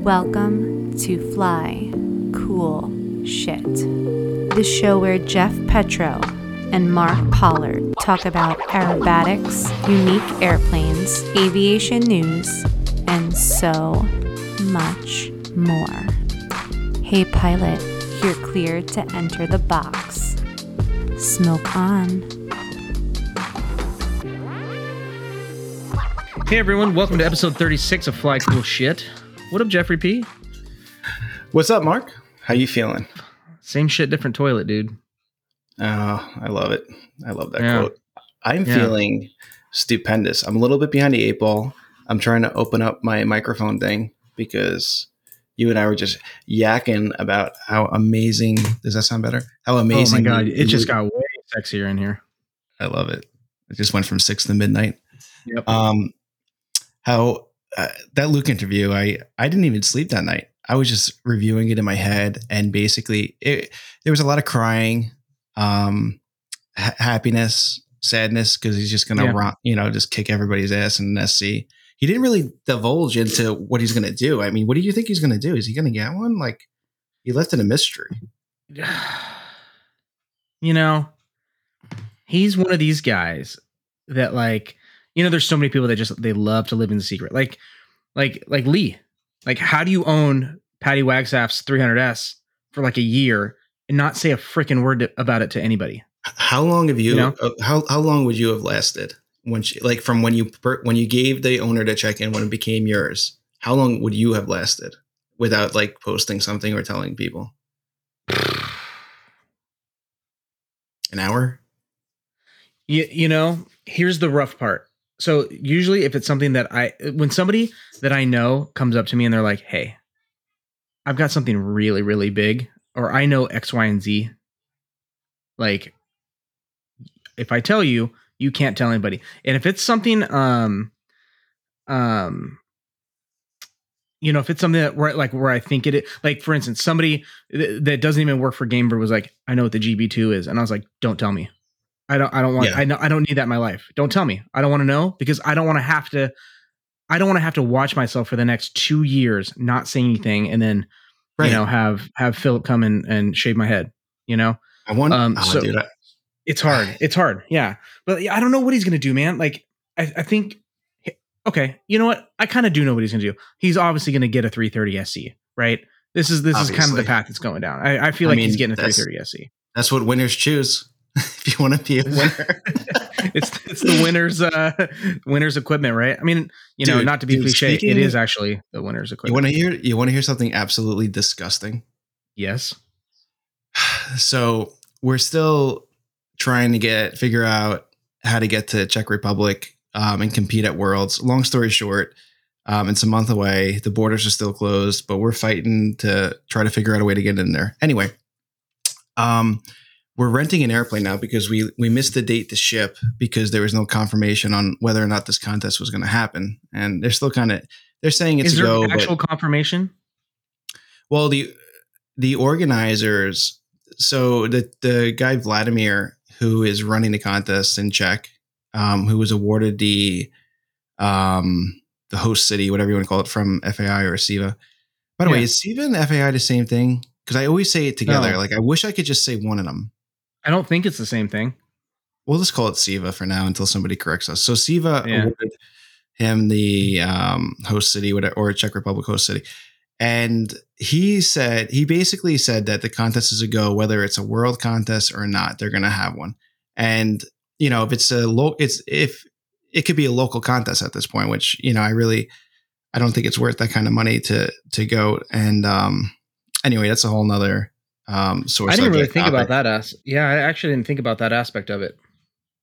Welcome to Fly Cool Shit, the show where Jeff Petro and Mark Pollard talk about aerobatics, unique airplanes, aviation news, and so much more. Hey, pilot, you're cleared to enter the box. Smoke on. Hey everyone, welcome to episode 36 of Fly Cool Shit. What up, Jeffrey P? What's up, Mark? How you feeling? Same shit, different toilet, dude. Oh, I love it. I love that Yeah. quote. I'm Yeah. feeling stupendous. I'm a little bit behind the eight ball. I'm trying to open up my microphone thing because you and I were just yakking about how amazing. Does that sound better? How amazing! oh my god, it just got way sexier in here. I love it. It just went from six to midnight. Yep. Um, how uh, that Luke interview, I I didn't even sleep that night. I was just reviewing it in my head, and basically, it, there was a lot of crying, um, ha- happiness, sadness, because he's just gonna, Yeah. you know, just kick everybody's ass in an SC. He didn't really divulge into what he's gonna do. I mean, what do you think he's gonna do? Is he gonna get one? Like, he left it a mystery. you know, he's one of these guys that like, you know, there's so many people that just they love to live in the secret. Like, like, like Lee. Like, how do you own Patty Wagstaff's 300S for like a year and not say a freaking word to- about it to anybody? How long have you? You know? uh, how how long would you have lasted when she, like from when you per, when you gave the owner the check in when it became yours? How long would you have lasted without like posting something or telling people? An hour? You, you know, here's the rough part. So usually if it's something that I when somebody that I know comes up to me and they're like, "Hey, I've got something really really big or I know X, Y, and Z." Like if I tell you, you can't tell anybody. And if it's something um um you know, if it's something that where like where I think it like for instance, somebody th- that doesn't even work for Gamer was like, I know what the GB2 is, and I was like, don't tell me. I don't. I don't want. Yeah. I know. I don't need that in my life. Don't tell me. I don't want to know because I don't want to have to. I don't want to have to watch myself for the next two years not saying anything, and then you know have have Philip come in and shave my head. You know, I want. Um, oh, so- dude, I, it's hard. It's hard. Yeah, but I don't know what he's gonna do, man. Like I, I think. Okay, you know what? I kind of do know what he's gonna do. He's obviously gonna get a 330 SC, right? This is this is kind of the path it's going down. I, I feel I like mean, he's getting a 330 SC. that's what winners choose. if you want to be a winner, it's it's the winner's uh winner's equipment, right? I mean, you know, not to be dude, cliche, it is actually the winner's equipment. you want to hear? You want to hear something absolutely disgusting? yes. so we're still trying to get figure out how to get to Czech Republic um, and compete at Worlds. Long story short, um, it's a month away. The borders are still closed, but we're fighting to try to figure out a way to get in there. Anyway, um, we're renting an airplane now because we we missed the date to ship because there was no confirmation on whether or not this contest was going to happen, and they're still kind of they're saying it's Is there go. but- actual confirmation? well, the the organizers, so the the guy Vladimir, who is running the contest in Czech, um, who was awarded the um the host city, whatever you want to call it, from FAI or CIVA. By the way, is CIVA and FAI the same thing? Because I always say it together. No. Like I wish I could just say one of them. I don't think it's the same thing. We'll just call it CIVA for now until somebody corrects us. So CIVA Yeah. awarded him the um, host city, whatever, or Czech Republic host city. And he said, he basically said that the contest is a go, whether it's a world contest or not, they're going to have one. And, you know, if it's a low, it's, if it could be a local contest at this point, which, you know, I really, I don't think it's worth that kind of money to, to go. And, um, anyway, that's a whole nother, um, source. I didn't really think topic. about that as yeah, I actually didn't think about that aspect of it.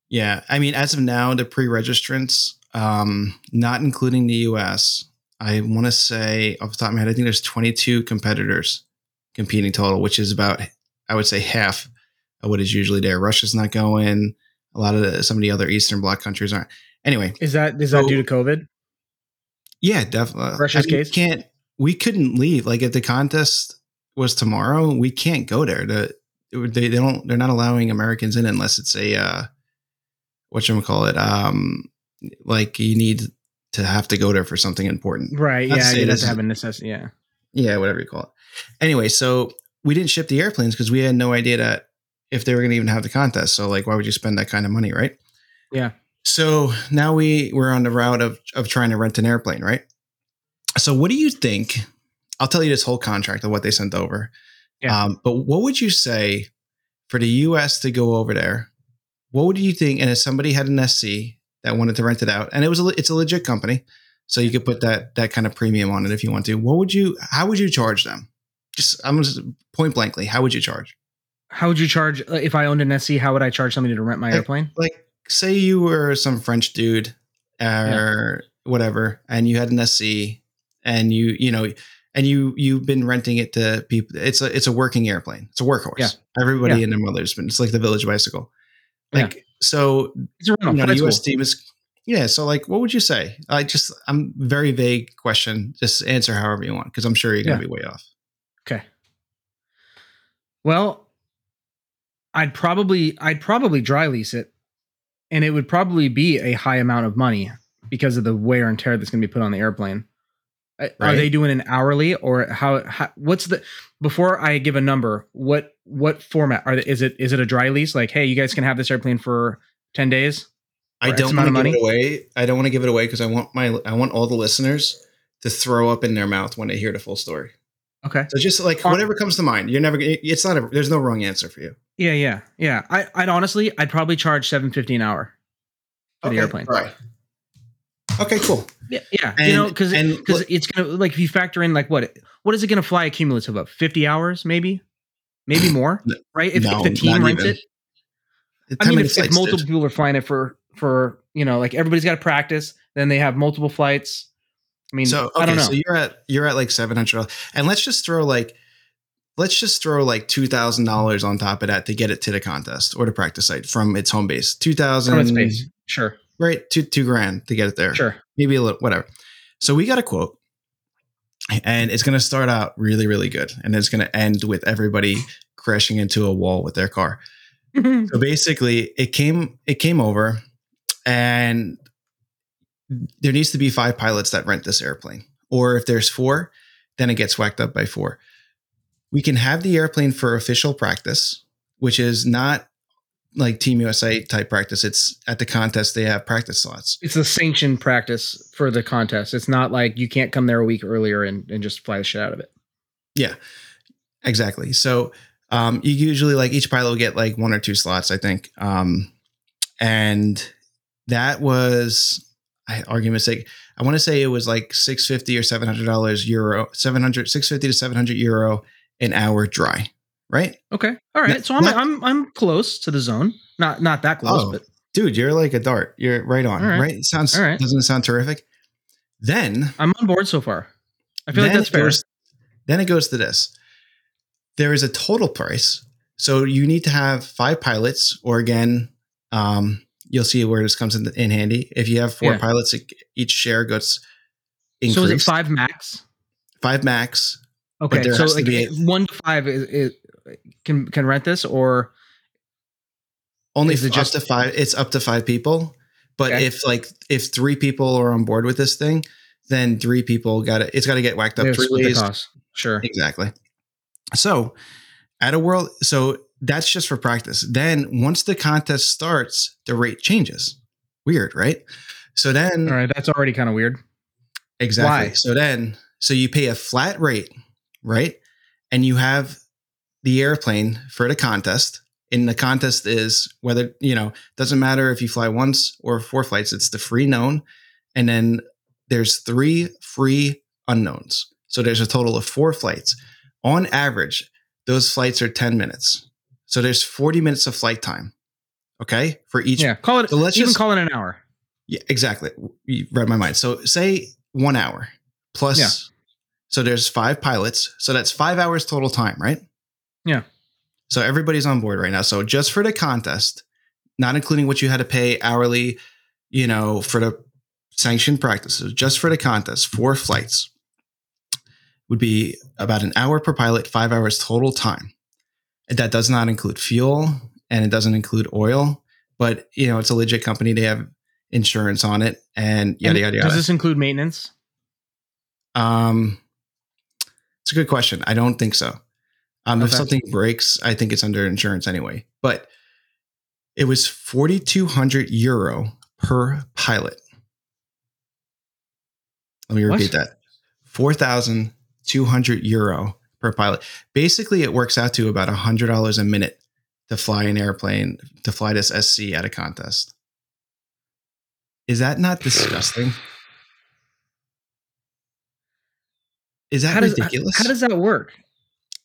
Yeah, I mean, as of now, the pre-registrants, um, not including the U.S., I want to say off the top of my head, I think there's 22 competitors competing total, which is about, I would say, half of what is usually there. Russia's not going. A lot of the, some of the other Eastern Bloc countries aren't. Anyway, Is that is that due to COVID? yeah, definitely. Russia's I mean, case? can't. We couldn't leave. Like if the contest was tomorrow, we can't go there. The they, they don't. They're not allowing Americans in unless it's a uh, what you call it. Um, like you need to have to go there for something important. Right. Not Yeah, you'd have to have a necessity. Yeah. yeah, whatever you call it. Anyway, so we didn't ship the airplanes because we had no idea that if they were going to even have the contest. So like, why would you spend that kind of money, right? Yeah. So now we we're on the route of of trying to rent an airplane, right? So what do you think? I'll tell you this whole contract of what they sent over. Yeah. Um, but what would you say for the U.S. to go over there? What would you think? And if somebody had an SC that wanted to rent it out, and it was a, it's a legit company, so you could put that that kind of premium on it if you want to. What would you? How would you charge them? Just I'm just point blankly. How would you charge? How would you charge uh, if I owned an SC? How would I charge somebody to rent my airplane? Like, say you were some French dude or whatever, and you had an SC, and you you know, and you you've been renting it to people. It's a it's a working airplane. It's a workhorse. Yeah. Everybody Yeah. and their mother's been. It's like the village bicycle. Yeah. Like so, It's you know, the U.S. team is. Yeah, so like, what would you say? I just, I'm very vague question. Just answer however you want, because I'm sure you're gonna Yeah. be way off. Okay. Well, I'd probably I'd probably dry lease it, and it would probably be a high amount of money because of the wear and tear that's going to be put on the airplane. Uh, Are they doing an hourly or how, how? What's the before I give a number? What what format are they, is it? Is it a dry lease? Like, hey, you guys can have this airplane for ten days. I don't want to give it away. I don't want to give it away because I want my I want all the listeners to throw up in their mouth when they hear the full story. Okay. So just like whatever comes to mind. You're never. gonna- It's not a. There's no wrong answer for you. Yeah, yeah, yeah. I, I'd honestly, I'd probably charge seven fifty an hour for the airplane. All right. Okay. Cool. Yeah, yeah. And- you know, because because it's gonna like if you factor in like what what is it gonna fly a cumulative of fifty hours maybe, maybe more, right? If, no, if the team rents even. it, I mean, if, if multiple dude. people are flying it for for you know like everybody's got to practice, then they have multiple flights. I mean, So okay, I don't know. so you're at you're at like seven hundred, and let's just throw like, let's just throw like two thousand dollars on top of that to get it to the contest or the practice site from its home base. Two thousand, From its base. Sure, right? Two two grand to get it there. sure. maybe a little whatever. So we got a quote, and it's going to start out really really good, and it's going to end with everybody crashing into a wall with their car. So basically, it came it came over, and there needs to be five pilots that rent this airplane, or if there's four, then it gets whacked up by four. We can have the airplane for official practice, which is not like Team USA type practice. It's at the contest they have practice slots. it's a sanctioned practice for the contest. It's not like you can't come there a week earlier and, and just fly the shit out of it. Yeah, exactly. So um, you usually like each pilot will get like one or two slots, I think. Um, and that was, I argument's sake, I want to say it was like 650 or $700 euro, 700, 650 to 700 euro an hour dry, right? Okay, all right. Not- so I'm not- I'm I'm close to the zone. Not not that close, Oh, but Dude, you're like a dart. You're right on, All right. right? Sounds, All right. doesn't it sound terrific? Then I'm on board so far. I feel like that's fair. goes- then it goes to this. There is a total price. So you need to have five pilots, or again, um, you'll see where this comes in, in handy. If you have four Yeah. pilots, each share goes. increased. So is it five max? Five max. Okay, so like one to five is, is can can rent this or Only Is it just- to five. It's up to five people. But Okay. if like if three people are on board with this thing, then three people got to. It's got to get whacked up three ways. Sure. Exactly. So at a world, so that's just for practice. Then once the contest starts, the rate changes. Weird, right? So then All right, that's already kind of weird. exactly. Why? So then so you pay a flat rate, right? And you have the airplane for the contest. And the contest is whether, you know, doesn't matter if you fly once or four flights, it's the free known. And then there's three free unknowns. So there's a total of four flights. On average, those flights are 10 minutes. So there's 40 minutes of flight time. Okay. For each Yeah, call it. So let's even just- call it an hour. yeah, exactly. You read my mind. So say one hour plus. Yeah. So there's five pilots. So that's five hours total time, right? Yeah. So everybody's on board right now. So just for the contest, not including what you had to pay hourly, you know, for the sanctioned practices, just for the contest, four flights would be about an hour per pilot, five hours total time. And that does not include fuel and it doesn't include oil, but you know, it's a legit company. They have insurance on it and yada And yada Does this include maintenance? um It's a good question. I don't think so. Um, If something breaks, I think it's under insurance anyway. But it was 4,200 euro per pilot. Let me repeat that 4,200 euro per pilot. Basically, it works out to about $100 a minute to fly an airplane, to fly this SC at a contest. Is that not disgusting? Is that how does ridiculous? how does that work?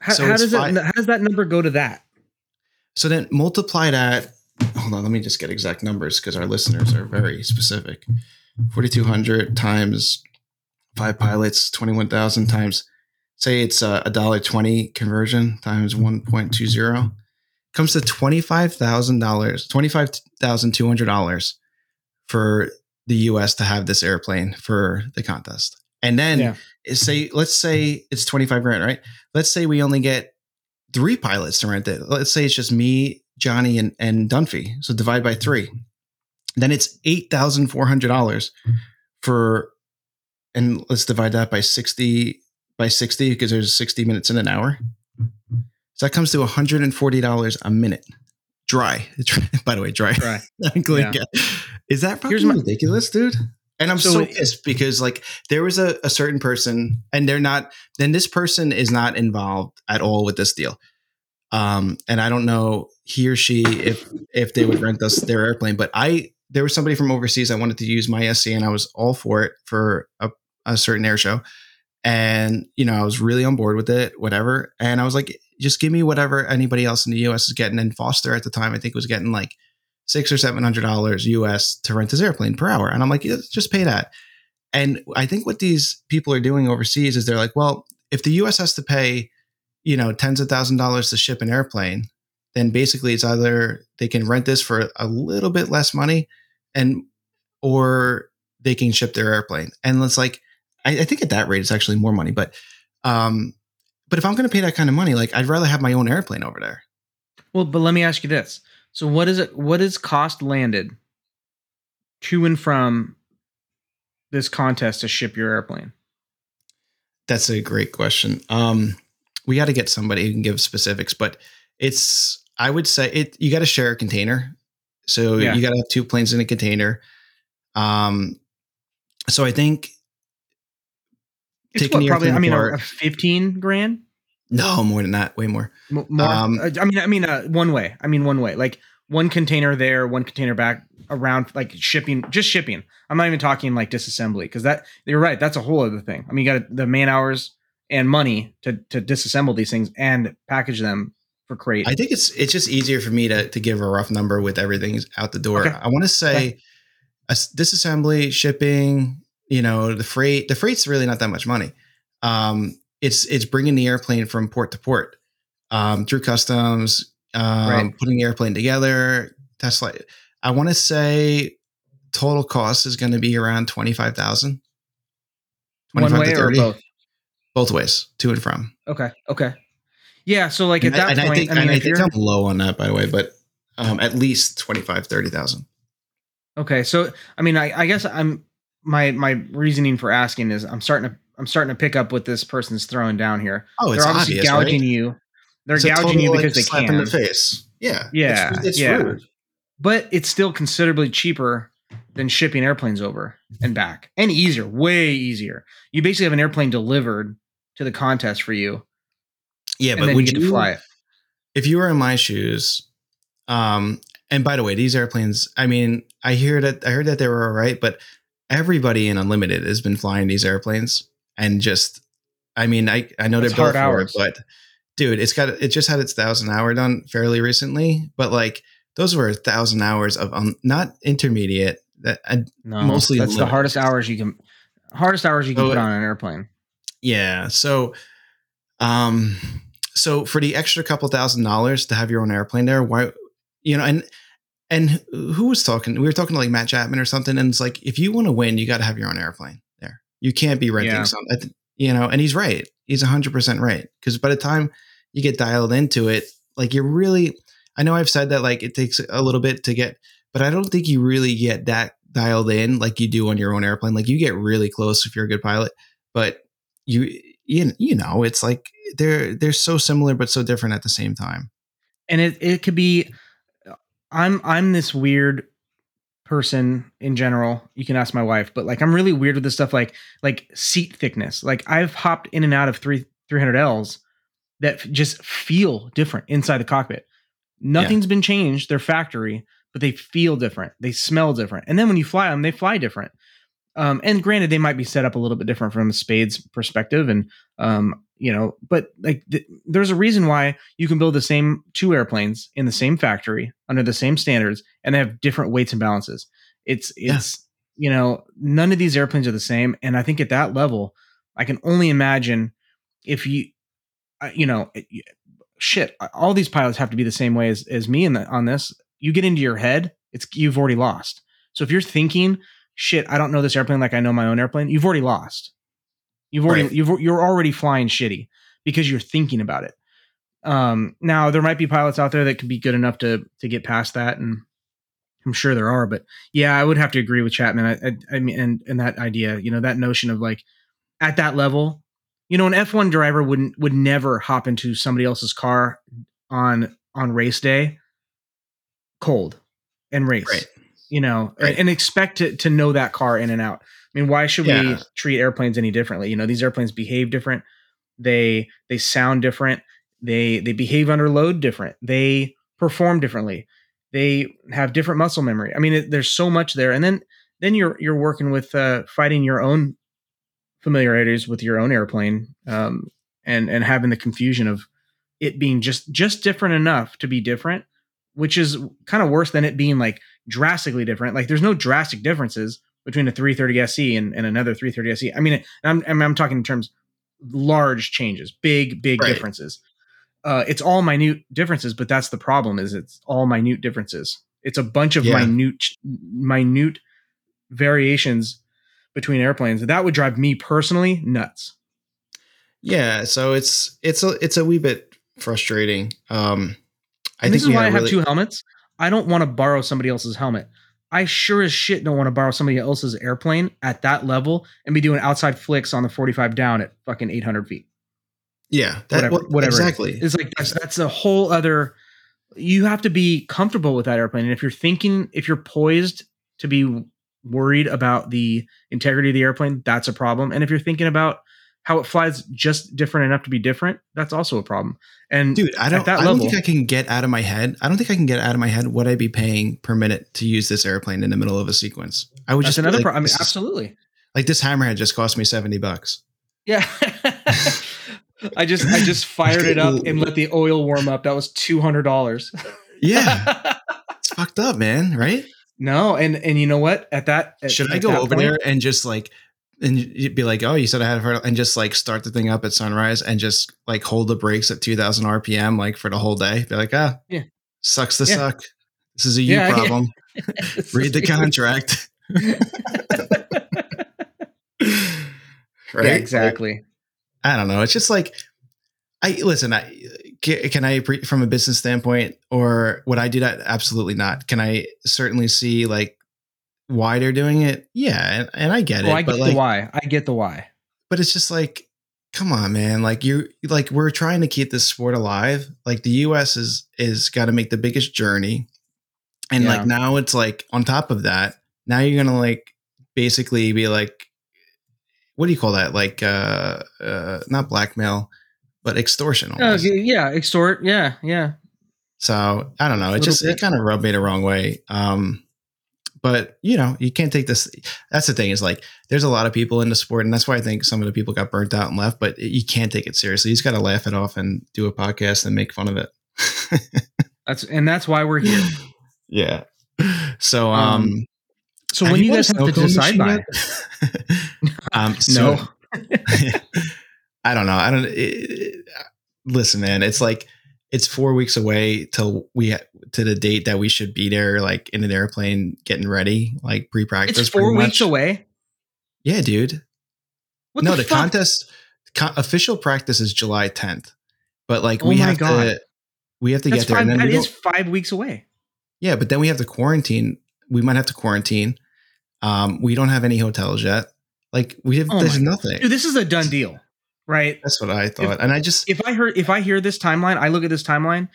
How, So how does fi- it? How does that number go to that? So then multiply that. Hold on, let me just get exact numbers because our listeners are very specific. 4,200 times five pilots, 21,000 times, say it's a dollar 20 conversion times 1.20 comes to $25,000, $25,200 for the US to have this airplane for the contest. And then Yeah. say, let's say it's 25 grand, right? Let's say we only get three pilots to rent it. Let's say it's just me, Johnny, and, and Dunphy. So divide by three. Then it's eight thousand four hundred dollars for, and let's divide that by sixty by sixty because there's sixty minutes in an hour. So that comes to one hundred and forty dollars a minute, dry. By the way, dry. Right. Including gas. Is that fucking Here's my- ridiculous, dude? And I'm So so, pissed because like there was a, a certain person and they're not then this person is not involved at all with this deal. Um, and I don't know he or she if if they would rent us their airplane, but I there was somebody from overseas I wanted to use my SC and I was all for it for a, a certain air show. And you know, I was really on board with it, whatever. And I was like, just give me whatever anybody else in the US is getting. And Foster at the time, I think was getting like six or seven hundred dollars US to rent this airplane per hour. And I'm like, yeah, just pay that. And I think what these people are doing overseas is they're like, well, if the US has to pay, you know, tens of thousand dollars to ship an airplane, then basically it's either they can rent this for a little bit less money and or they can ship their airplane. And it's like, I, I think at that rate it's actually more money. But um, but if I'm gonna pay that kind of money, like I'd rather have my own airplane over there. Well, but let me ask you this: so what is it? What is cost landed to and from this contest to ship your airplane? That's a great question. Um, we got to get somebody who can give specifics, but it's I would say it. You got to share a container, so Yeah. you got to have two planes in a container. Um, so I think It's Taking what, probably. I mean, a, a fifteen grand. No more than that, way more. M- More. Um, Uh, I mean, I mean, uh, one way. I mean, one way. Like one container there, one container back around, like shipping, just shipping. I'm not even talking like disassembly because that you're right. That's a whole other thing. I mean, you got the man hours and money to to disassemble these things and package them for crate. I think it's it's just easier for me to to give a rough number with everything out the door. Okay. I want to say a s- disassembly, shipping, you know, the freight. The freight's really not that much money. Um, it's it's bringing the airplane from port to port um, through customs, um, Right. putting the airplane together. That's like I want to say total cost is going to be around twenty five thousand. one way or both. Both ways, to and from. Okay. Okay. Yeah. So like And at I, that point, I think, I mean, I think I'm low on that, by the way, but um, at least 25, 30,000. okay, so I mean, I, I guess I'm my my reasoning for asking is I'm starting to I'm starting to pick up what this person's throwing down here. Oh, it's They're obviously obvious, gouging right? you. They're It's gouging total, you like, because they slap can. in the face. Yeah, Yeah, it's, it's yeah. rude. but it's still considerably cheaper than shipping airplanes over and back and easier way easier you basically have an airplane delivered to the contest for you Yeah, but then you get you, to fly it if you were in my shoes, um, and by the way, these airplanes, I mean, I hear that I heard that they were all right, but everybody in Unlimited has been flying these airplanes and just, I mean, I I know they're built for it, but dude, it's got it just had its thousand hour done fairly recently, but like those were a thousand hours of um, not intermediate that uh, no Mostly that's the hardest hours you can hardest hours you can So- put on an airplane Yeah. So, um, so for the extra couple thousand dollars to have your own airplane there, why, you know, and and who was talking? We were talking to like Matt Chapman or something, and it's like if you want to win, you got to have your own airplane. You can't be renting Yeah. some, I th- you know. And he's right. He's hundred percent right because by the time you get dialed into it, like you're really. I know I've said that like it takes a little bit to get, but I don't think you really get that dialed in like you do on your own airplane. Like you get really close if you're a good pilot, but you you, you know, it's like they're they're so similar but so different at the same time. and it it could be i'm i'm this weird person in general you can ask my wife but like i'm really weird with this stuff like like seat thickness. Like i've hopped in and out of 3 300ls that just feel different inside the cockpit. Nothing's been changed. They're factory but they feel different. They smell different. And then when you fly them they fly different. Um, and granted they might be set up a little bit different from a spades perspective and um, you know but like th- there's a reason why you can build the same two airplanes in the same factory under the same standards and they have different weights and balances. It's it's you know none of these airplanes are the same and i think at that level i can only imagine if you I- you know shit all these pilots have to be the same way as, as me in the, on this. You get into your head it's you've already lost. So if you're thinking shit i don't know this airplane like i know my own airplane you've already lost you've already Right. you've you're already flying shitty because you're thinking about it um now there might be pilots out there that could be good enough to to get past that and i'm sure there are but yeah i would have to agree with chapman i i, I mean and and that idea you know that notion of like at that level you know an f1 driver wouldn't would never hop into somebody else's car on on race day cold and race Right. you know Right. and, and expect to, to know that car in and out i mean why should we treat airplanes any differently? You know these airplanes behave different. They they sound different. They they behave under load different. They perform differently. They have different muscle memory. I mean it, there's so much there. And then then you're you're working with uh fighting your own familiarities with your own airplane um and and having the confusion of it being just just different enough to be different which is kind of worse than it being like drastically different. Like there's no drastic differences between a 330 SC and, and another 330 SC. I mean, I'm, I'm I'm talking in terms large changes, big big Right. differences. Uh, it's all minute differences, but that's the problem. Is it's all minute differences. It's a bunch of Yeah. minute minute variations between airplanes. That would drive me personally nuts. Yeah, so it's it's a it's a wee bit frustrating. Um, I And this is why I have really- two helmets. I don't want to borrow somebody else's helmet. I sure as shit don't want to borrow somebody else's airplane at that level and be doing outside flicks on the 45 down at fucking 800 feet. Yeah, that, whatever, whatever. exactly. It's like that's that's a whole other. You have to be comfortable with that airplane, and if you're thinking, if you're poised to be worried about the integrity of the airplane, that's a problem. And if you're thinking about how it flies just different enough to be different, that's also a problem. And Dude, I don't. I don't level- think I can get out of my head. I don't think I can get out of my head what I'd be paying per minute to use this airplane in the middle of a sequence. I would that's just another like, problem. I mean, is- absolutely. like this hammerhead just cost me seventy bucks. Yeah. I just I just fired it up and let the oil warm up. That was two hundred dollars. Yeah, it's fucked up, man. Right? no, and and you know what? At that, at- Should I go over point- there and just like, and you'd be like, oh, you said I had it for, and just like start the thing up at sunrise and just like hold the brakes at two thousand RPM like for the whole day? Be like, ah, Yeah. sucks to Yeah. suck. This is a you Yeah, yeah. problem. It's Read the contract. right? Yeah, exactly. I don't know. It's just like I listen. I can I from a business standpoint, or would I do that? Absolutely not. Can I certainly see like why they're doing it? Yeah, and, and I get well, it. I but get like, the why. I get the why. but it's just like, come on, man. Like you, like we're trying to keep this sport alive. Like the U.S. is is got to make the biggest journey, and Yeah. like now it's like on top of that, now you're gonna like basically be like, what do you call that? Like, uh, uh not blackmail, but extortion. Oh, yeah, extort. Yeah, yeah. So I don't know. It just bit. it kind of rubbed me the wrong way. Um, but you know, you can't take this. That's the thing is like, there's a lot of people in the sport, and that's why I think some of the people got burnt out and left. But you can't take it seriously. You just got to laugh it off and do a podcast and make fun of it. That's and that's why we're here. yeah. So, um, Um, So when you a guys have to decide by, um, so- no, I don't know. I don't. It, it- listen, man. It's like it's four weeks away till we ha- to the date that we should be there, like in an airplane, getting ready, like pre-practice. it's four weeks much. away. Yeah, dude. What no, the, the, contest co- official practice is July 10th, but like Oh we have God. to, we have to That's get there. five, and then that is five weeks away. yeah, but then we have to quarantine. We might have to quarantine. Um, we don't have any hotels yet. Like we have, Oh there's nothing. Dude, this is a done deal. Right? That's what I thought. and I just If I heard if I hear this timeline, I look at this timeline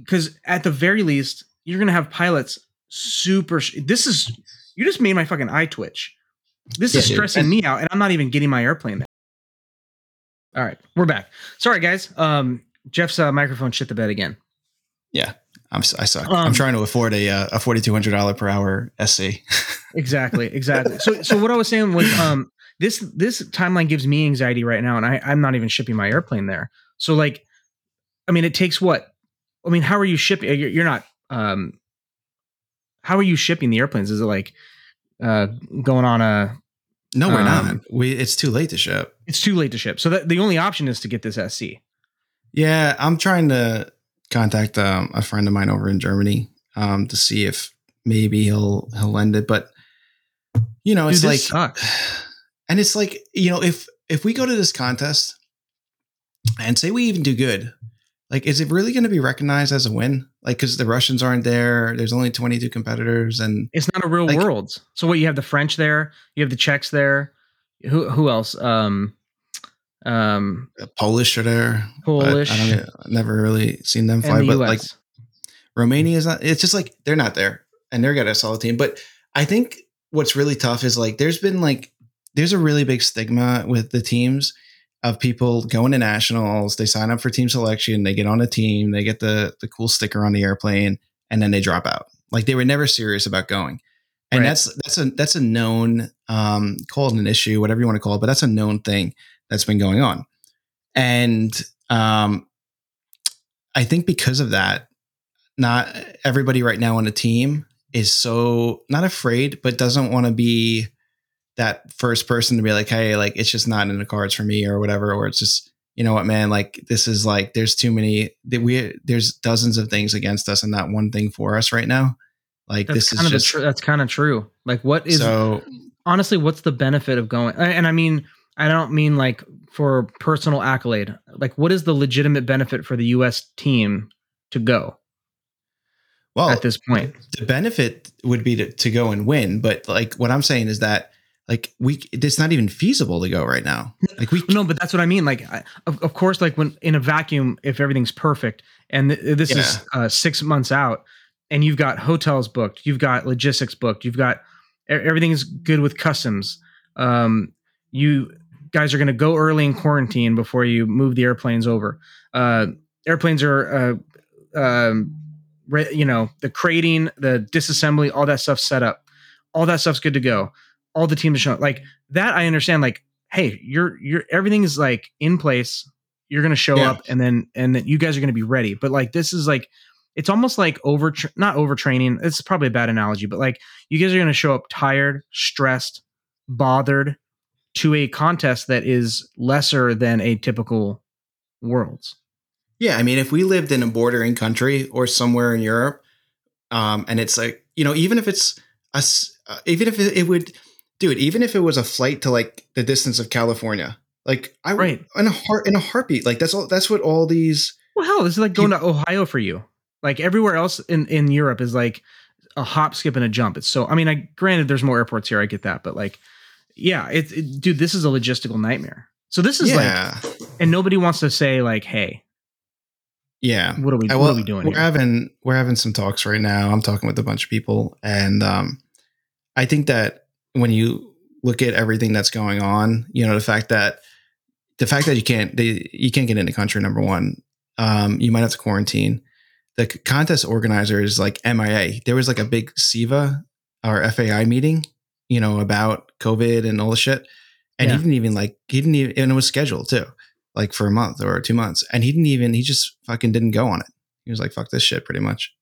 because at the very least, you're gonna have pilots super. sh- This is you just made my fucking eye twitch. This is Yeah, dude. stressing And- me out, and I'm not even getting my airplane there. All right, we're back. Sorry, guys. Um, Jeff's uh, microphone shit the bed again. Yeah, I'm I suck. Um, I'm trying to afford a uh, a forty two hundred dollar per hour SC. Exactly, exactly. so, so what I was saying was, um, this this timeline gives me anxiety right now, and I I'm not even shipping my airplane there. So, like, I mean, it takes what? I mean, how are you shipping? You're, you're not. Um, how are you shipping the airplanes? Is it like uh going on a? No, we're Um, not. We it's too late to ship. It's too late to ship. So that the only option is to get this SC. Yeah, I'm trying to contact um, a friend of mine over in Germany um, to see if maybe he'll he'll lend it. But you know, it's Dude, like, sucks. And it's like you know, if if we go to this contest and say we even do good, like, is it really going to be recognized as a win? Like, because the Russians aren't there, there's only 22 competitors, and It's not a real like- world. So what? You have the French there. You have the Czechs there. Who who else? Um, um, Polish are there. Polish I don't. I've never really seen them fly, the but US. like Romania is not. It's just like they're not there, and they're got a solid team. But I think what's really tough is like there's been like there's a really big stigma with the teams of people going to nationals. They sign up for team selection, they get on a team, they get the the cool sticker on the airplane, and then they drop out. Like they were never serious about going. And Right. that's that's a that's a known um call it an issue, whatever you want to call it, but that's a known thing that's been going on. And um I think because of that, not everybody right now on the team is so not afraid, but doesn't want to be that first person to be like, hey, like it's just not in the cards for me or whatever, or it's just, you know what, man, like this is like there's too many that we there's dozens of things against us and not one thing for us right now. Like That's this is of just tr- that's kind of true. Like, what is so honestly? What's the benefit of going? And I mean, I don't mean like for personal accolade. Like, what is the legitimate benefit for the U.S. team to go well at this point? the benefit would be to, to go and win but like what i'm saying is that like we it's not even feasible to go right now like we No, but that's what I mean. Like, I, of, of course, like when in a vacuum, if everything's perfect, and th- this is uh, six months out, and you've got hotels booked, you've got logistics booked, you've got e- everything is good with customs. Um, you guys are going to go early in quarantine before you move the airplanes over. Uh, airplanes are, uh, um, re- you know, the crating, the disassembly, all that stuff set up. All that stuff's good to go. All the teams are showing like that. I understand. Like, hey, you're you're everything is like in place. You're gonna show Yeah. up, and then and then you guys are gonna be ready. But like this is like it's almost like over not overtraining. It's probably a bad analogy, but like you guys are gonna show up tired, stressed, bothered to a contest that is lesser than a typical worlds. yeah i mean if we lived in a bordering country or somewhere in europe um and it's like you know even if it's us uh, even if it, it would dude even if it was a flight to like the distance of california like i Right. in a heart in a heartbeat like that's all that's what all these Well, hell, this is like going to Ohio for you. Like everywhere else in in Europe is like a hop, skip, and a jump. It's so. I mean, I granted there's more airports here. I get that, but like, yeah, it's it, dude. This is a logistical nightmare. So this is like, yeah and nobody wants to say like, hey, yeah what are we? Uh, what are we doing? We're Here? having we're having some talks right now. I'm talking with a bunch of people, and um, I think that when you look at everything that's going on, you know, the fact that the fact that you can't they, you can't get into the country. Number one, um, you might have to quarantine. The contest organizer is like MIA. There was like a big CIVA or FAI meeting, you know, about COVID and all the shit, and Yeah. he didn't even like he didn't even and it was scheduled too like for a month or two months. And he didn't even, he just fucking didn't go on it. He was like, fuck this shit pretty much.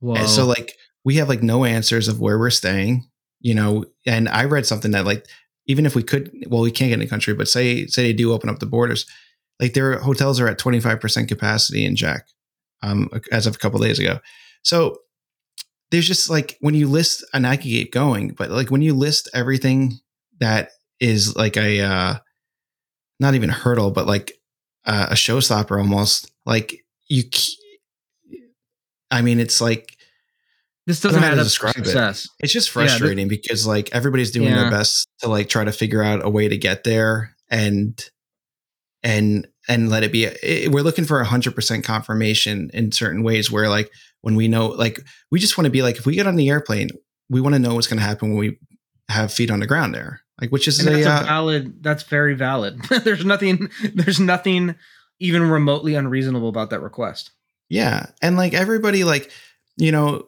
Whoa. And so like we have like no answers of where we're staying, you know, and I read something that like, even if we could, well, we can't get in the country, but say, say they do open up the borders, like their hotels are at 25% capacity in Czech, um, as of a couple days ago. So there's just like, when you list, and I could get going, but like when you list everything that is like a, uh, not even a hurdle, but like uh, a showstopper almost. Like you, I mean, it's like this doesn't add to up describe it. it's just Yeah, the- frustrating because like everybody's doing Yeah. their best to like try to figure out a way to get there, and and and let it be. It, we're looking for a hundred percent confirmation in certain ways where like when we know like we just want to be like if we get on the airplane, we want to know what's going to happen when we have feet on the ground there. Like which is a, that's a uh, valid. That's very valid. there's nothing. There's nothing even remotely unreasonable about that request. Yeah. And like everybody like, you know,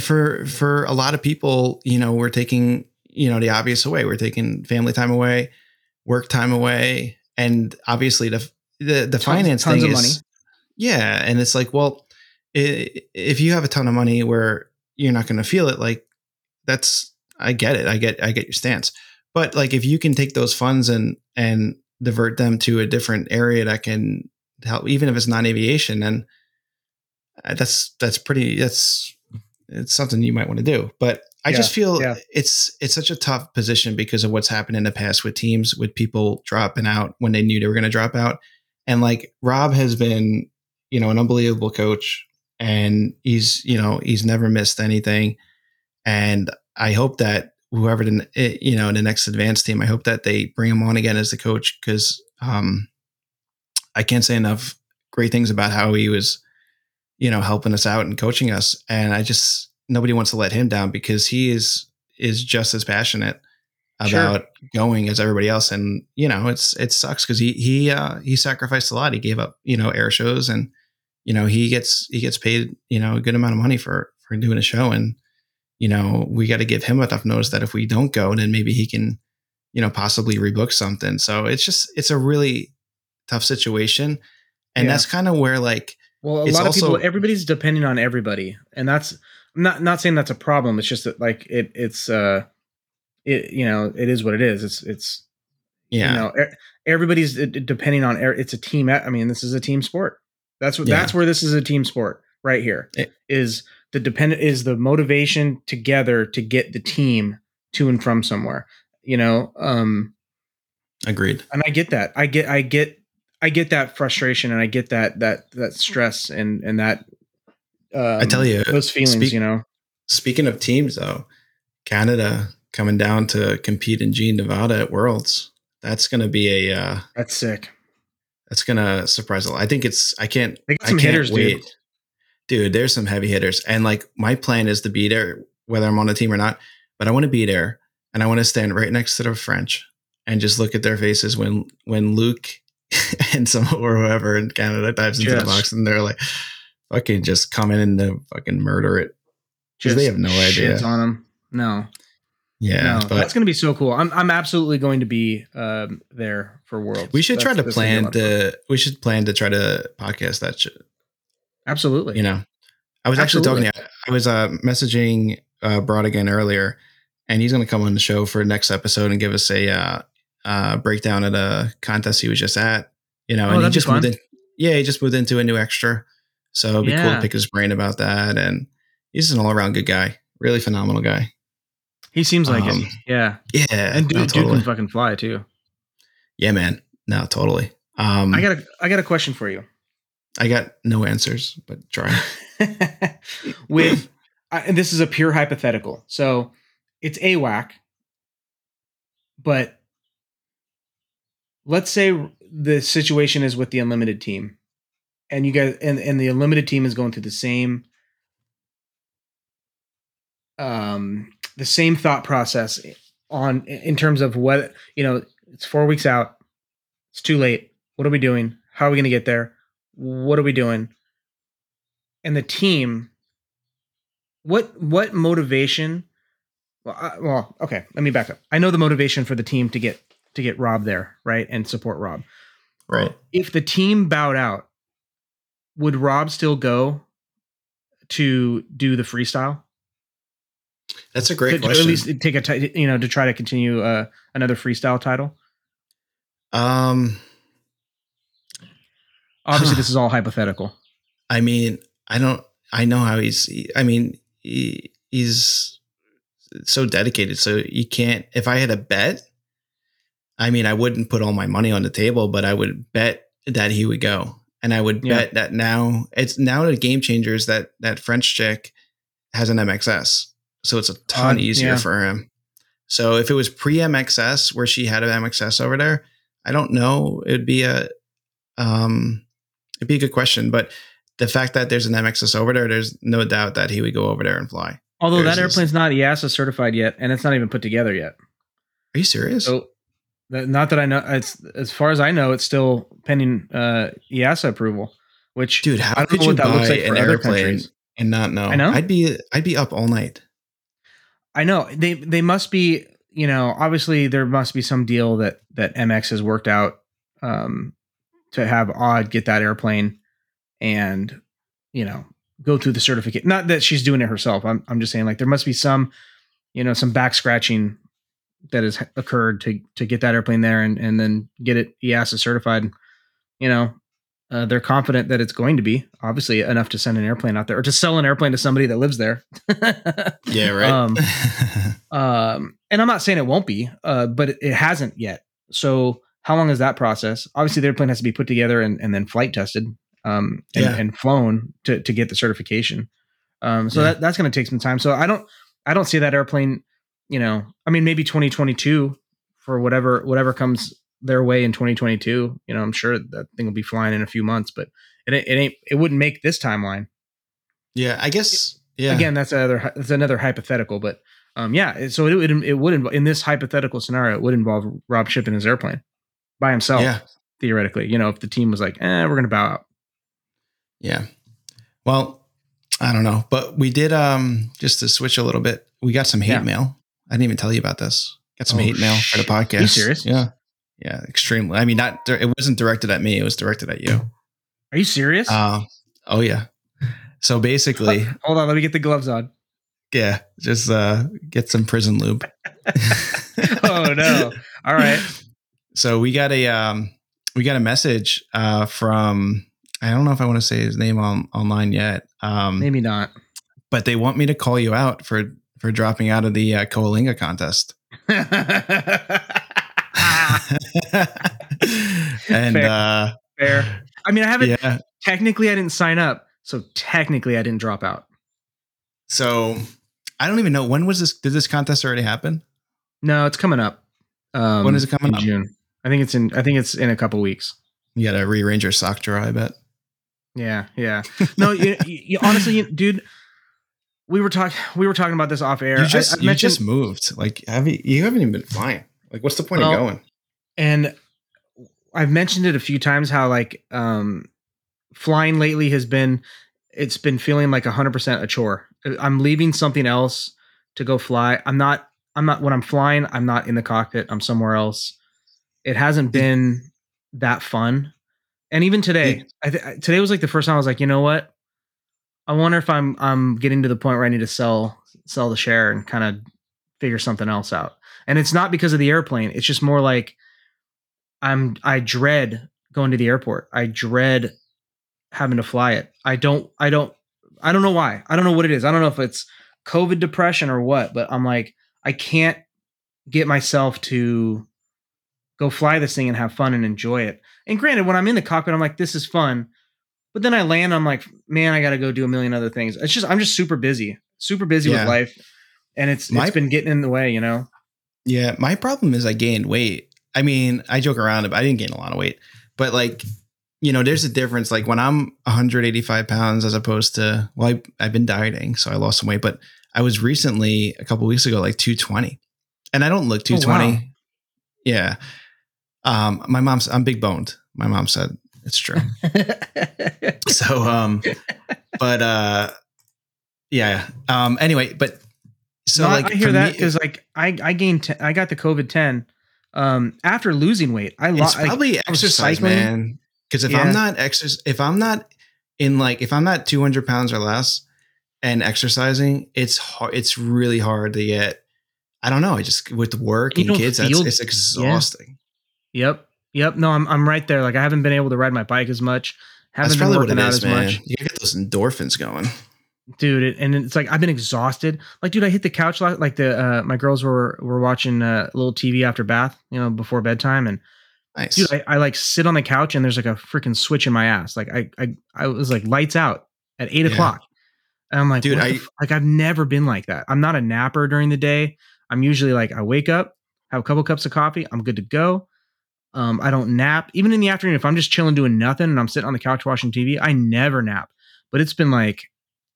for for a lot of people, you know, we're taking, you know, the obvious away. We're taking family time away, work time away, and obviously the the the Tons- finance tons thing of is Yeah, and it's like, well, i if you have a ton of money where you're not going to feel it like that's I get it. I get I get your stance. But like if you can take those funds and and divert them to a different area that can help even if it's non aviation then uh, that's that's pretty that's it's something you might want to do. But I just feel yeah. it's it's such a tough position because of what's happened in the past with teams with people dropping out when they knew they were going to drop out. And like Rob has been, you know, an unbelievable coach and he's, you know, he's never missed anything. And I hope that whoever the eh, you know the next advanced team, I hope that they bring him on again as the coach because um, I can't say enough great things about how he was, you know, helping us out and coaching us. And I just nobody wants to let him down because he is is just as passionate Sure. about going as everybody else. And you know, it's it sucks because he he uh, he sacrificed a lot. He gave up you know air shows and you know he gets he gets paid you know a good amount of money for for doing a show and you know we got to give him enough notice that if we don't go then maybe he can you know possibly rebook something so it's just it's a really tough situation and Yeah. that's kind of where like Well, a It's lot of also- people, everybody's depending on everybody, and that's I'm not not saying that's a problem. It's just that like it it's uh it you know it is what it is. It's it's yeah you know everybody's depending on it's a team. I mean, this is a team sport. That's what Yeah. that's where this is a team sport right here. It- Is the dependent is the motivation together to get the team to and from somewhere. You know, um, agreed and I get that. I get I get I get that frustration and I get that that that stress and and that um, I tell you, those feelings. speak- you know, speaking of teams though canada coming down to compete in Jean Nevada at Worlds. That's going to be a uh, that's sick. that's going to surprise a lot. I think it's I can't They got I can't hitters, wait. dude. Dude, there's some heavy hitters. And like my plan is to be there whether I'm on the team or not, but I want to be there and I want to stand right next to the French and just look at their faces when when Luke and some or whoever in Canada dives into the box and they're like fucking just come in and fucking murder it. Because they have no idea. on them. No, Yeah, no, but that's going to be so cool. I'm I'm absolutely going to be um, there for Worlds. we should try to That's- that's gonna plan lot of fun. to we should plan to try to podcast that shit. absolutely. You know, I was actually talking to I was uh, messaging uh, Broad again earlier, and he's going to come on the show for next episode and give us a uh, uh, breakdown of a contest he was just at. You know, Oh, and he just moved in. Yeah, he just moved into a new extra, so it'd be cool to pick his brain about that. And he's an all around good guy, really phenomenal guy. he seems like Um, it. Yeah, Yeah, and dude, no, dude can fucking fly too. yeah, man. No, totally. Um, I got a I got a question for you. I got no answers, but try. with I- and this is a pure hypothetical so it's awac but let's say the situation is with the unlimited team and you guys and, and the unlimited team is going through the same um the same thought process on in terms of what you know it's four weeks out it's too late what are we doing how are we going to get there what are we doing? And the team what what motivation well, I, well okay let me back up. I know the motivation for the team to get to get rob there right and support rob Right. if the team bowed out would rob still go to do the freestyle That's a great To- question. at least take a you know to try to continue uh, another freestyle title um, obviously Huh. this is all hypothetical I mean, I don't. I know how he's. I mean, he, he's so dedicated. So you can't. If I had a bet, I mean, I wouldn't put all my money on the table, but I would bet that he would go, and I would Yeah. bet that now it's now the game changers that that French chick has an MXS, so it's a ton Uh, easier yeah. for him. So if it was pre MXS where she had an MXS over there, I don't know. It'd be a um, it'd be a good question, but the fact that there's an MXS over there, there's no doubt that he would go over there and fly. Although There's that this- airplane's not EASA certified yet, and it's not even put together yet. Are you serious? So, not that I know. It's as far as I know, it's still pending uh, EASA approval. Which, Dude, how could know you what that buy looks like an airplane and not know? I know. I'd be I'd be up all night. I know they they must be. You know, obviously there must be some deal that that MX has worked out um, to have Odd get that airplane and you know go through the certificate. Not that she's doing it herself. I'm I'm just saying like there must be some you know some back scratching that has occurred to to get that airplane there and and then get it EASA certified. You know, uh, they're confident that it's going to be obviously enough to send an airplane out there or to sell an airplane to somebody that lives there. Yeah, right. Um, um, and I'm not saying it won't be, uh, but it, it hasn't yet. So how long is that process? Obviously, the airplane has to be put together and, and then flight tested um, and, Yeah. and flown to, to get the certification. Um, so Yeah. that, that's going to take some time. So I don't I don't see that airplane. You know, I mean, maybe 2022 for whatever whatever comes their way in 2022. You know, I'm sure that thing will be flying in a few months, but it it ain't it wouldn't make this timeline yeah, I guess. Yeah. again that's another that's another hypothetical but um yeah so it would it would inv- in this hypothetical scenario it would involve rob shipping his airplane by himself Yeah. theoretically you know if the team was like eh we're gonna bow out Yeah. Well, I don't know, but we did um just to switch a little bit. We got some hate Yeah. mail. I didn't even tell you about this. Got some Oh, hate mail for the podcast. Are you serious? Yeah. Yeah, extremely. I mean, not it wasn't directed at me. It was directed at you. are you serious Uh, oh yeah. So basically, hold on let me get the gloves on yeah, just uh get some prison lube. oh no all right So we got a um we got a message uh from I don't know if I want to say his name on online yet. Um maybe not but they want me to call you out for for dropping out of the uh, Coalinga contest. and Fair. uh fair i mean i haven't yeah, technically i didn't sign up so technically i didn't drop out so I don't even know when was this did this contest already happen? no it's coming up um When is it coming in up? june i think it's in i think it's in a couple weeks You got to rearrange your sock drawer, I bet. Yeah, yeah. No, you, you, you- honestly, you- dude, we were talking we were talking about this off air. You just I, you just moved. Like have you, you haven't even been flying. Like what's the point Well, of going? and I've mentioned it a few times how like um flying lately has been it's been feeling like 100% a chore. I'm leaving something else to go fly. I'm not I'm not when I'm flying, I'm not in the cockpit. I'm somewhere else. It hasn't been that fun. And even today, I th- today was like the first time I was like, you know what? I wonder if I'm I'm getting to the point where I need to sell sell the share and kind of figure something else out. And it's not because of the airplane. It's just more like I'm I dread going to the airport. I dread having to fly it. I don't I don't I don't know why. I don't know what it is. I don't know if it's COVID depression or what, but I'm like I can't get myself to go fly this thing and have fun and enjoy it. And granted, when I'm in the cockpit, I'm like, this is fun. But then I land, I'm like, man, I got to go do a million other things. It's just, I'm just super busy, super busy Yeah. with life. And it's, My- it's been getting in the way, you know? Yeah, my problem is I gained weight. I mean, I joke around, but I didn't gain a lot of weight. But like, you know, there's a difference. Like when I'm 185 pounds as opposed to, well, I, I've been dieting, so I lost some weight. But I was recently a couple weeks ago like 220, and I don't look 220. wow. Yeah. Um, my mom's I'm big boned. My mom said it's true. so um, but uh, yeah. Um, anyway, but so No, like I hear that because like I, I gained, 10, I got the COVID 10 um, after losing weight. I it's lost, probably was exercise, man. Because if Yeah. I'm not exercise, if I'm not in like, if I'm not 200 pounds or less and exercising, it's hard. It's really hard to get. I don't know. I just with work You and kids, that's, feel- it's exhausting. Yep. Yep. No, I'm, I'm right there. Like I haven't been able to ride my bike as much. Haven't That's been probably what working it out is, as man. much. You gotta get those endorphins going. dude it, and it's like i've been exhausted like dude i hit the couch la- like the uh my girls were were watching uh, a little tv after bath you know before bedtime and Nice. dude I, I like sit on the couch and there's like a freaking switch in my ass like i i, I was like lights out at eight Yeah. o'clock and i'm like Dude, I- f- like i've never been like that i'm not a napper during the day i'm usually like i wake up have a couple cups of coffee i'm good to go Um, I don't nap. Even in the afternoon, if I'm just chilling doing nothing and I'm sitting on the couch watching TV, I never nap. But it's been like,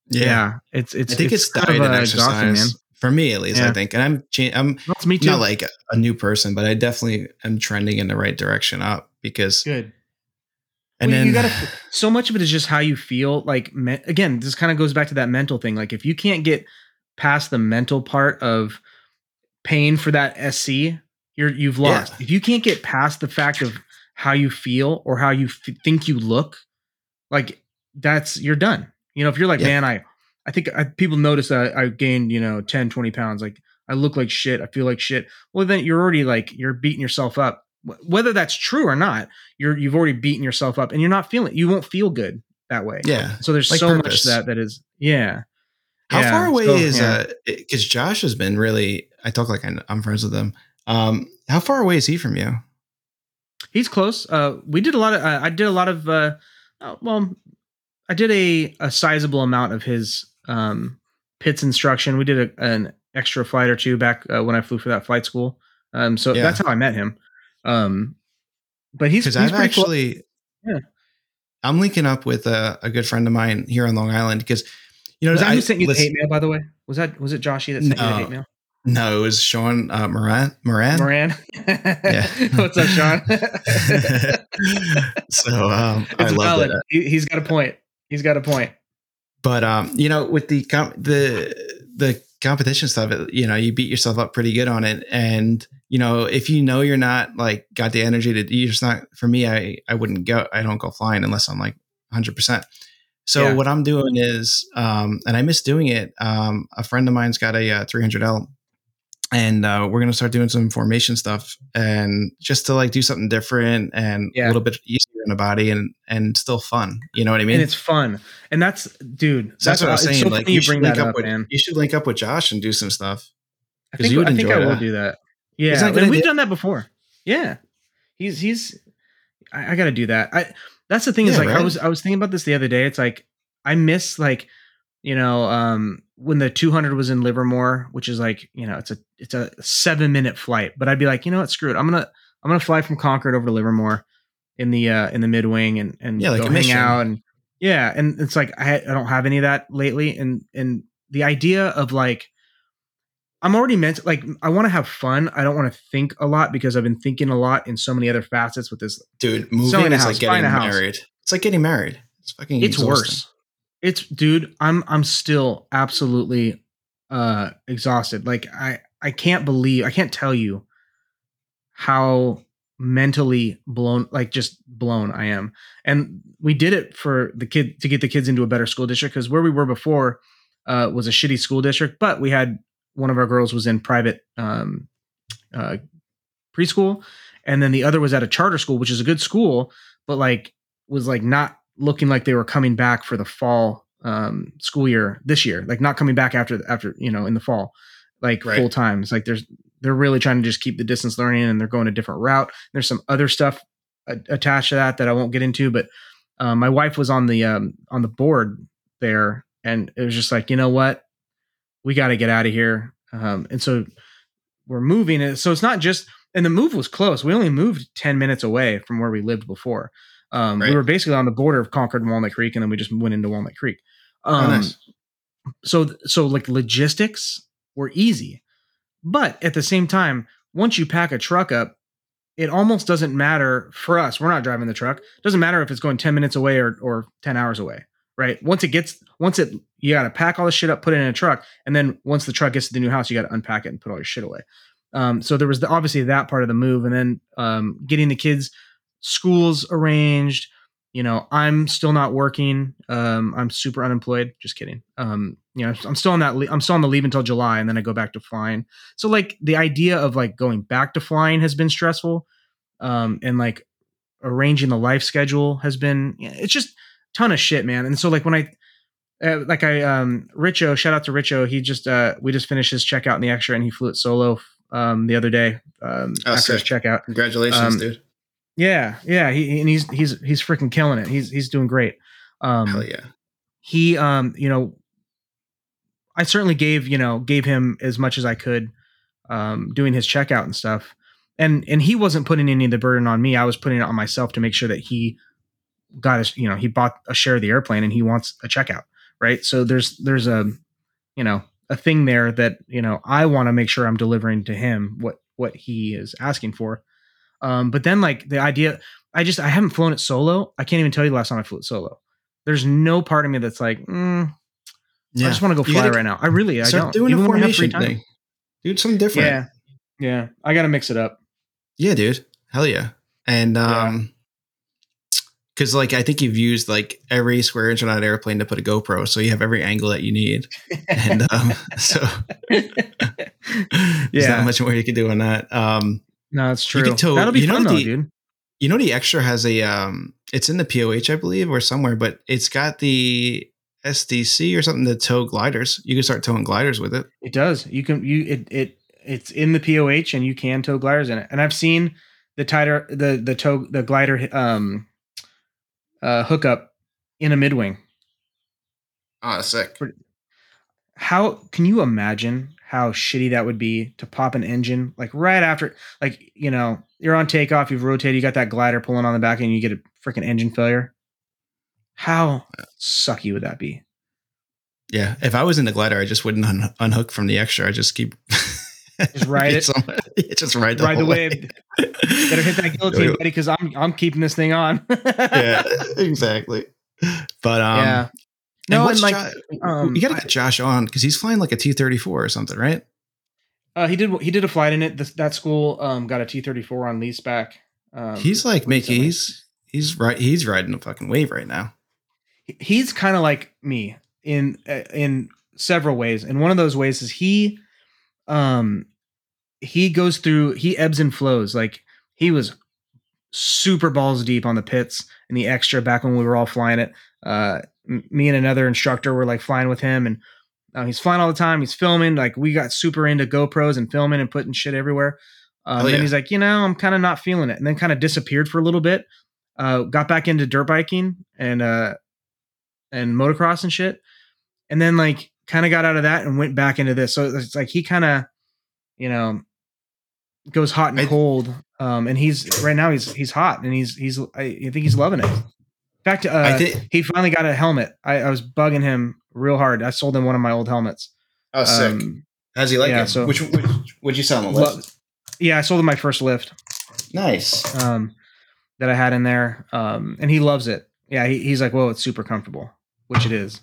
yeah, it's it's. I think it's, kind diet and exercise for me at least. I think, and I'm cha- I'm it's me too. not like a new person, but I definitely am trending in the right direction up because. Good. And Well, then you gotta. So much of it is just how you feel. Like me, again, this kind of goes back to that mental thing. Like if you can't get past the mental part of paying for that SC, you're you've Yeah. lost. If you can't get past the fact of how you feel or how you f- think you look, like that's you're done. You know, if you're like, Yeah. man, I I think I, people notice that I gained, you know, 10, 20 pounds. Like I look like shit. I feel like shit. Well, then you're already like you're beating yourself up. Whether that's true or not, you're you've already beaten yourself up, and you're not feeling. You won't feel good that way. yeah, So there's Like so purpose. much that that is. Yeah. How Yeah, far away so, is yeah. uh? Because Josh has been really. I talk like I'm friends with him. Um, how far away is he from you? He's close. Uh, we did a lot of. Uh, I did a lot of. Uh, uh, well, I did a a sizable amount of his um, Pitts instruction. We did a, an extra flight or two back uh, when I flew for that flight school. Um, so Yeah. that's how I met him. Um, but he's Because he's I've actually, Yeah. I'm linking up with a, a good friend of mine here on Long Island because you know Was that I, who sent you listen- the hate mail? By the way, was that was it Joshy that sent you the No. hate mail? No, it was Sean uh, Moran. Moran. Moran. Yeah. What's up, Sean? so um, I love that. He, he's got a point. He's got a point. But um, you know, with the com- the the competition stuff, you know, you beat yourself up pretty good on it, and you know, if you know you're not like got the energy to, you're just not. For me, I I wouldn't go. I don't go flying unless I'm like 100. percent So Yeah. what I'm doing is, um, and I miss doing it. Um, a friend of mine's got a uh, 300L, and uh, we're gonna start doing some formation stuff, and just to like do something different and Yeah. a little bit easier in the body, and and still fun. You know what I mean? and it's fun. And that's, dude. So that's what I was saying. so like you you should link up, up, with man. you should link up with Josh and do some stuff. I think, you would I, think I will do that. Yeah, and we've done that before. Yeah, he's he's. I, I got to do that. I that's the thing is Yeah, like I was I was thinking about this the other day. It's like I miss like you know um when the 200 was in Livermore, which is like you know it's a it's a seven minute flight, but I'd be like you know what screw it I'm gonna I'm gonna fly from Concord over to Livermore in the uh in the mid wing and and Yeah, like go hang mission. out and yeah and it's like I I don't have any of that lately and and the idea of like I'm already meant like I want to have fun. I don't want to think a lot because I've been thinking a lot in so many other facets with this. Dude, moving is house, like getting married. It's like getting married. It's fucking It's exhausting. worse. It's dude, I'm I'm still absolutely uh exhausted. Like I I can't believe I can't tell you how mentally blown like just blown I am. And we did it for the kid to get the kids into a better school district because where we were before uh was a shitty school district, but we had one of our girls was in private um uh preschool and then the other was at a charter school which is a good school but like was like not looking like they were coming back for the fall um school year this year like not coming back after after you know in the fall like Right. full time. It's like there's they're really trying to just keep the distance learning and they're going a different route. There's some other stuff a- attached to that that i won't get into but um, my wife was on the um on the board there and it was just like you know what? We got to get out of here. Um and so we're moving and so it's not just and the move was close. We only moved 10 minutes away from where we lived before um Right. we were basically on the border of concord and walnut creek and then we just went into walnut creek. Oh, um nice. so so like logistics were easy but at the same time once you pack a truck up it almost doesn't matter for us. We're not driving the truck. It doesn't matter if it's going 10 minutes away or, or 10 hours away right? Once it gets once it you got to pack all the shit up put it in a truck and then once the truck gets to the new house you got to unpack it and put all your shit away. Um, so there was the, obviously that part of the move and then um, getting the kids schools arranged. You know i'm still not working. Um, i'm super unemployed. Just kidding. Um, you know i'm still on that le- i'm still on the leave until july and then i go back to flying. So like the idea of like going back to flying has been stressful. Um, and like arranging the life schedule has been it's just ton of shit man. And so like when i uh, like i um richo shout out to richo. He just uh we just finished his checkout in the extra and he flew it solo um the other day um Oh, after his sick. checkout. Congratulations, um, dude. Yeah yeah he and he's he's he's freaking killing it he's he's doing great um Hell yeah. he um you know i certainly gave you know gave him as much as i could um doing his checkout and stuff and and he wasn't putting any of the burden on me. I was putting it on myself to make sure that he got his, you know, he bought a share of the airplane and he wants a checkout, right? So there's there's a, you know, a thing there that you know I want to make sure I'm delivering to him what what he is asking for. Um, but then like the idea, I just I haven't flown it solo. I can't even tell you the last time I flew it solo. There's no part of me that's like, mm, I just want to go fly right now. I really, I don't. doing Even a when I have free formation time. thing. Dude, something different. Yeah, yeah. I got to mix it up. Yeah, dude. Hell yeah. And um because like I think you've used like every square inch on that airplane to put a GoPro, so you have every angle that you need. And um so there's Yeah. not much more you can do on that. Um no, it's You true. can tow- That'll be you know fun what though, the- dude. you know the extra has a um it's in the POH, I believe, or somewhere, but it's got the SDC or something to tow gliders. You can start towing gliders with it. It does. You can you it it it's in the POH and you can tow gliders in it. And I've seen the tighter the the tow the glider um uh hookup in a midwing. Oh, sick. How can you imagine how shitty that would be to pop an engine like right after like you know you're on takeoff you've rotated you got that glider pulling on the back and you get a freaking engine failure how sucky would that be Yeah. If I was in the glider, I just wouldn't un- unhook from the extra. I just keep Just ride it. Some- just ride the, Ride the wave. way. better hit that guillotine buddy because i'm i'm keeping this thing on yeah, exactly. But um, yeah no what's and like Jo- um, you got to get Josh on because he's flying like a T thirty four or something, right? uh, he did he did a flight in it this, that school um got a t34 on lease back um, he's like Mickey. He's he's right. He's riding a fucking wave right now. he's kind of like me in uh, in several ways and one of those ways is he um he goes through he ebbs and flows like he was super balls deep on the Pitts and the extra back when we were all flying it uh m- me and another instructor were like flying with him and uh, he's flying all the time he's filming like we got super into gopros and filming and putting shit everywhere. Um, then yeah. he's like you know i'm kind of not feeling it and then kind of disappeared for a little bit uh got back into dirt biking and uh and motocross and shit and then like kind of got out of that and went back into this. So it's like he kind of you know goes hot and I- cold um and he's right now he's he's hot and he's he's i, I think he's loving it fact uh he finally got a helmet I, I was bugging him real hard i sold him one of my old helmets Oh, Um, How's he like yeah, it? so- which, which would you sell him? lo- yeah i sold him my first lift Nice. um, that I had in there, um, and he loves it. Yeah, he, he's like, "Whoa, it's super comfortable," which it is.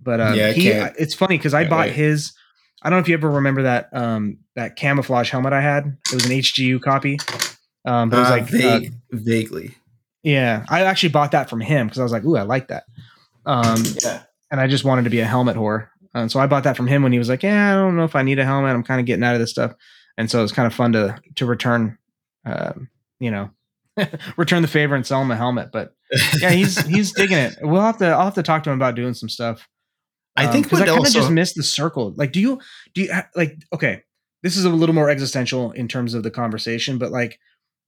But um, Yeah, he, it's funny because I bought wait. his. I don't know if you ever remember that um, that camouflage helmet I had. It was an HGU copy, um, but it was Uh, like, uh, vaguely. Yeah, I actually bought that from him because I was like, "Ooh, I like that," um, Yeah. and I just wanted to be a helmet whore. And so I bought that from him when he was like, "Yeah, I don't know if I need a helmet. I'm kind of getting out of this stuff." And so it was kind of fun to to return, um, you know, return the favor and sell him a helmet. But yeah, he's he's digging it. We'll have to I'll have to talk to him about doing some stuff. I think because I kind of just missed the circle. Like, do you do you like? Okay, this is a little more existential in terms of the conversation, but like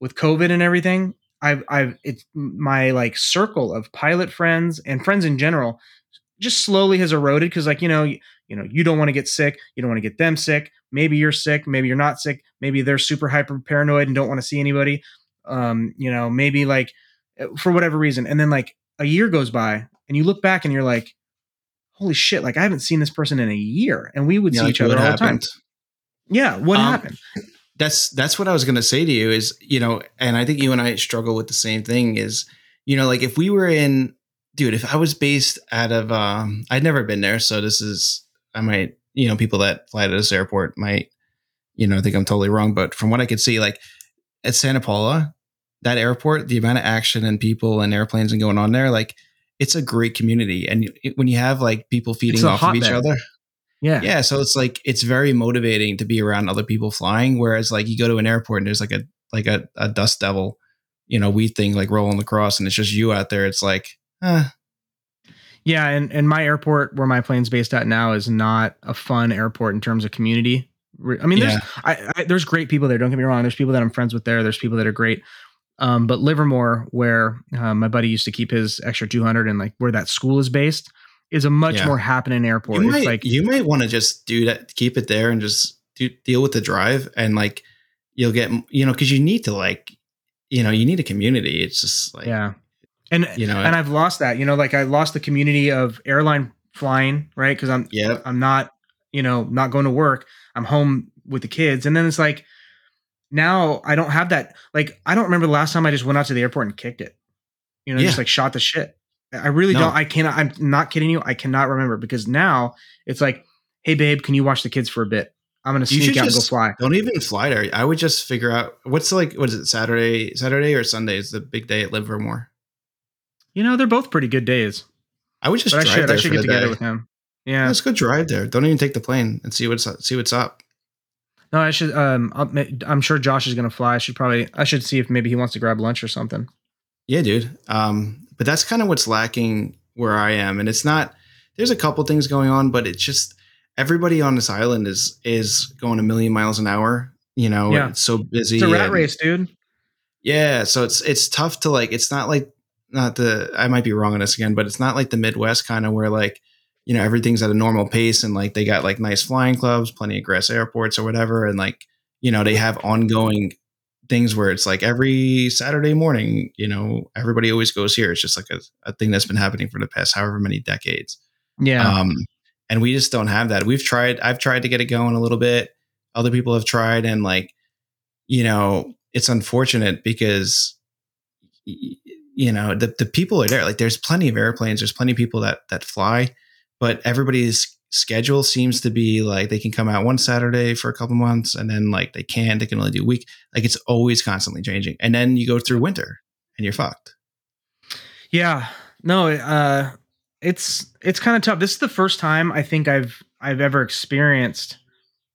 with COVID and everything, I've I've it's my like circle of pilot friends and friends in general just slowly has eroded because like you know you, you know you don't want to get sick you don't want to get them sick maybe you're sick maybe you're not sick maybe they're super hyper paranoid and don't want to see anybody um you know maybe like uh, for whatever reason and then like a year goes by and you look back and you're like holy shit like i haven't seen this person in a year and we would Yeah, see like each other all the time. yeah what Um, happened that's that's what I was gonna say to you is you know, and I think you and I struggle with the same thing is you know, like if we were in, dude, if I was based out of, um, I'd never been there, so this is I might you know people that fly to this airport might you know think I'm totally wrong, but from what I could see, like at Santa Paula, that airport, the amount of action and people and airplanes and going on there, like it's a great community, and when you have like people feeding off of each hotbed. other, yeah yeah so it's like it's very motivating to be around other people flying whereas like you go to an airport and there's like a like a, a dust devil you know weed thing like rolling across and it's just you out there it's like uh, Yeah, and and my airport where my plane's based at now is not a fun airport in terms of community. I mean, there's Yeah. I, I, there's great people there. Don't get me wrong. There's people that I'm friends with there. There's people that are great. Um, but Livermore, where uh, my buddy used to keep his extra 200, and like where that school is based, is a much Yeah. more happening airport. you it's might like you might want to just do that keep it there and just do, deal with the drive and like you'll get you know because you need to like you know you need a community. It's just like yeah, and you know and I've lost that. You know, like I lost the community of airline flying, right? Because I'm yeah I'm not you know not going to work. I'm home with the kids, and then it's like now I don't have that. Like I don't remember the last time I just went out to the airport and kicked it. You know, Yeah. just like shot the shit. I really No. don't. I cannot. I'm not kidding you. I cannot remember because now it's like, hey babe, can you watch the kids for a bit? I'm gonna sneak out and go fly. Don't even fly there. I would just figure out what's like what is it Saturday Saturday or Sunday is the big day at Livermore. You know, they're both pretty good days. I would just But I drive should. there I should for get the together day. with him. Yeah. Let's go drive there. Don't even take the plane and see what's see what's up. No, I should. Um, I'm sure Josh is gonna fly. I should probably. I should see if maybe he wants to grab lunch or something. Yeah, dude. Um, but that's kind of what's lacking where I am, and it's not. There's a couple things going on, but it's just everybody on this island is is going a million miles an hour. You know, Yeah. it's so busy. It's a rat and- race, dude. Yeah, so it's it's tough to like. It's not like not the. I might be wrong on this again, but it's not like the Midwest kind of where like you know everything's at a normal pace and like they got like nice flying clubs, plenty of grass airports or whatever, and like you know they have ongoing things where it's like every Saturday morning, you know, everybody always goes here. It's just like a, a thing that's been happening for the past however many decades. Yeah. Um, and we just don't have that. We've tried, I've tried to get it going a little bit. Other people have tried, and like, you know, it's unfortunate because, you know, the, the people are there. Like, there's plenty of airplanes, there's plenty of people that that fly, but everybody's schedule seems to be like they can come out one Saturday for a couple months, and then like they can't. They can only do a week. Like, it's always constantly changing, and then you go through winter, and you're fucked. Yeah. No, uh it's it's kind of tough. This is the first time I think I've I've ever experienced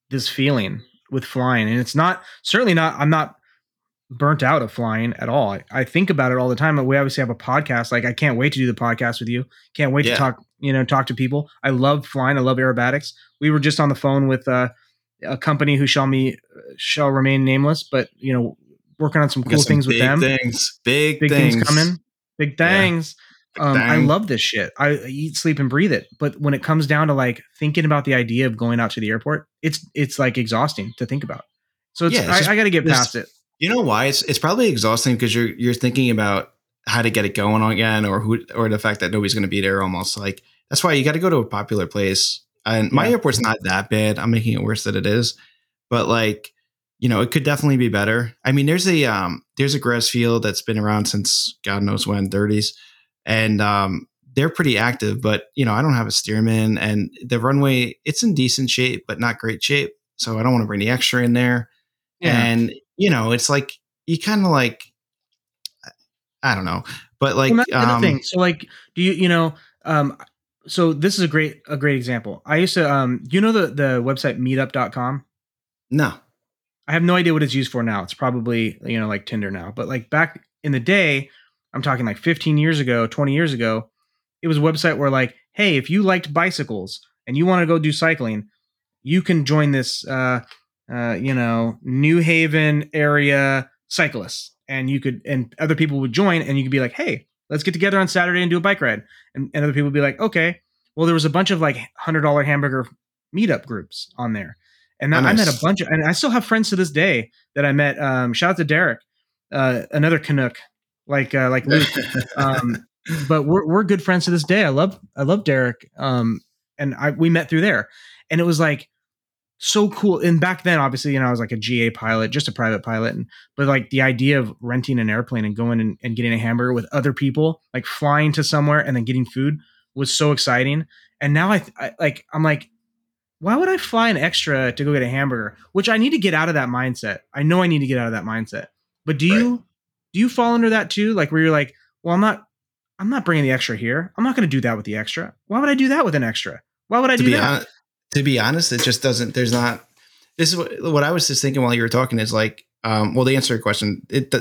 this feeling with flying. And it's not certainly not I'm not burnt out of flying at all. I, I think about it all the time. But we obviously have a podcast. Like I can't wait to do the podcast with you. Can't wait Yeah. to talk, you know, talk to people. I love flying. I love aerobatics. We were just on the phone with uh, a company who shall me shall remain nameless, but you know, working on some cool some things with them. big Things, big, big things, coming big Yeah. things um, i love this shit i eat sleep and breathe it but when it comes down to like thinking about the idea of going out to the airport it's it's like exhausting to think about so it's, Yeah, it's I, I gotta get past it You know why? It's it's probably exhausting because you're you're thinking about how to get it going again, or who, or the fact that nobody's going to be there. Almost like that's why you got to go to a popular place. And my Yeah. airport's not that bad. I'm making it worse than it is, but like you know, it could definitely be better. I mean, there's a um there's a grass field that's been around since God knows when, 30s, and um they're pretty active. But you know, I don't have a Stearman, and the runway it's in decent shape, but not great shape. So I don't want to bring the extra in there. And you know, it's like you kind of like I don't know, but like well, that's the other um, thing so like do you you know um so this is a great a great example i used to um you know the the website meetup.com no, I have no idea what it's used for now. It's probably, you know, like Tinder now. But like back in the day, I'm talking like 15 years ago, 20 years ago, it was a website where like, hey, if you liked bicycles and you want to go do cycling, you can join this uh uh, you know, New Haven area cyclists. And you could and other people would join and you could be like, hey, let's get together on Saturday and do a bike ride. And, and other people would be like, okay. Well, there was a bunch of like hundred dollar hamburger meetup groups on there. And Oh, I met a bunch of, and I still have friends to this day that I met. Um, shout out to Derek, uh, another Canuck, like uh, like Luke. um, but we're we're good friends to this day. I love I love Derek. Um, and I we met through there, and it was like so cool. And back then, obviously, you know, I was like a GA pilot, just a private pilot, and but like the idea of renting an airplane and going and, and getting a hamburger with other people, like flying to somewhere and then getting food, was so exciting. And now I, I like I'm like why would I fly an extra to go get a hamburger? Which I need to get out of that mindset. I know I need to get out of that mindset. But do you do you fall under that too? Like where you're like, well, I'm not I'm not bringing the extra here. I'm not going to do that with the extra. Why would I do that with an extra? Why would I to do that? To be honest, it just doesn't. There's not. This is what, what I was just thinking while you were talking. Is like, um, well, to answer your question, it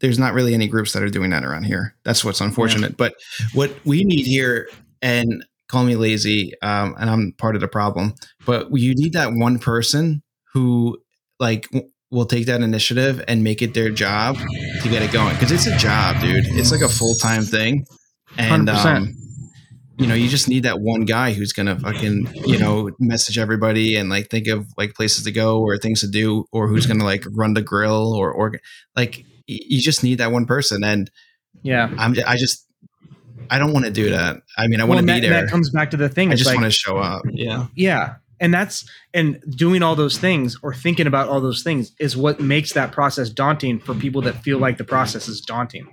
there's not really any groups that are doing that around here. That's what's unfortunate. But what we need here, and call me lazy, um, and I'm part of the problem. But you need that one person who like will take that initiative and make it their job to get it going because it's a job, dude. It's like a full time thing, and 100%. um, you know, you just need that one guy who's gonna fucking, you know, message everybody and like think of like places to go or things to do, or who's gonna like run the grill or or like you just need that one person. And yeah, I'm I just I don't want to do that. I mean, I want to well, be that, there. That comes back to the thing. I just like, want to show up. Yeah. yeah, and that's and doing all those things or thinking about all those things is what makes that process daunting for people that feel like the process is daunting.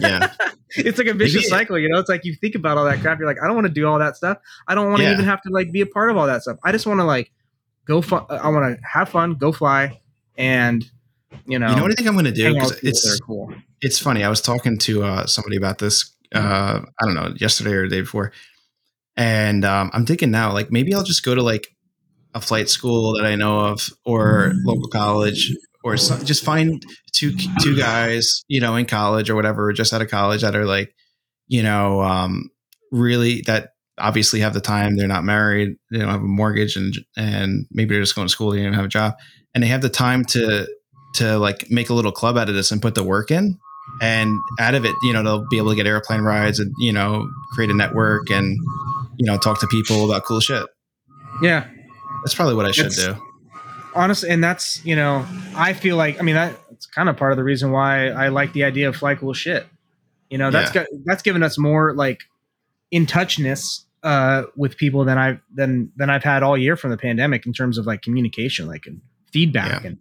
Yeah. it's like a vicious cycle, you know. It's like you think about all that crap. You're like, I don't want to do all that stuff. I don't want to Yeah. even have to like be a part of all that stuff. I just want to like go. Fu- I want to have fun, go fly, and you know, You know what I think I'm going to do? hang out 'Cause with people that it's cool. it's funny. I was talking to uh, somebody about this. Uh, I don't know, yesterday or the day before, and um, I'm thinking now, like maybe I'll just go to like a flight school that I know of, or local college, or some, just find two two guys, you know, in college or whatever, just out of college that are like, you know, um, really that obviously have the time. They're not married. They don't have a mortgage, and and maybe they're just going to school. They don't have a job, and they have the time to to like make a little club out of this and put the work in and out of it you know they'll be able to get airplane rides and you know create a network and you know talk to people about cool shit Yeah, that's probably what i should It's- do honestly, and that's you know, I feel like I mean that's kind of part of the reason why I like the idea of fly cool shit. You know, that's got that's given us more like in touchness uh with people than I've than than I've had all year from the pandemic in terms of like communication, like and feedback, Yeah. and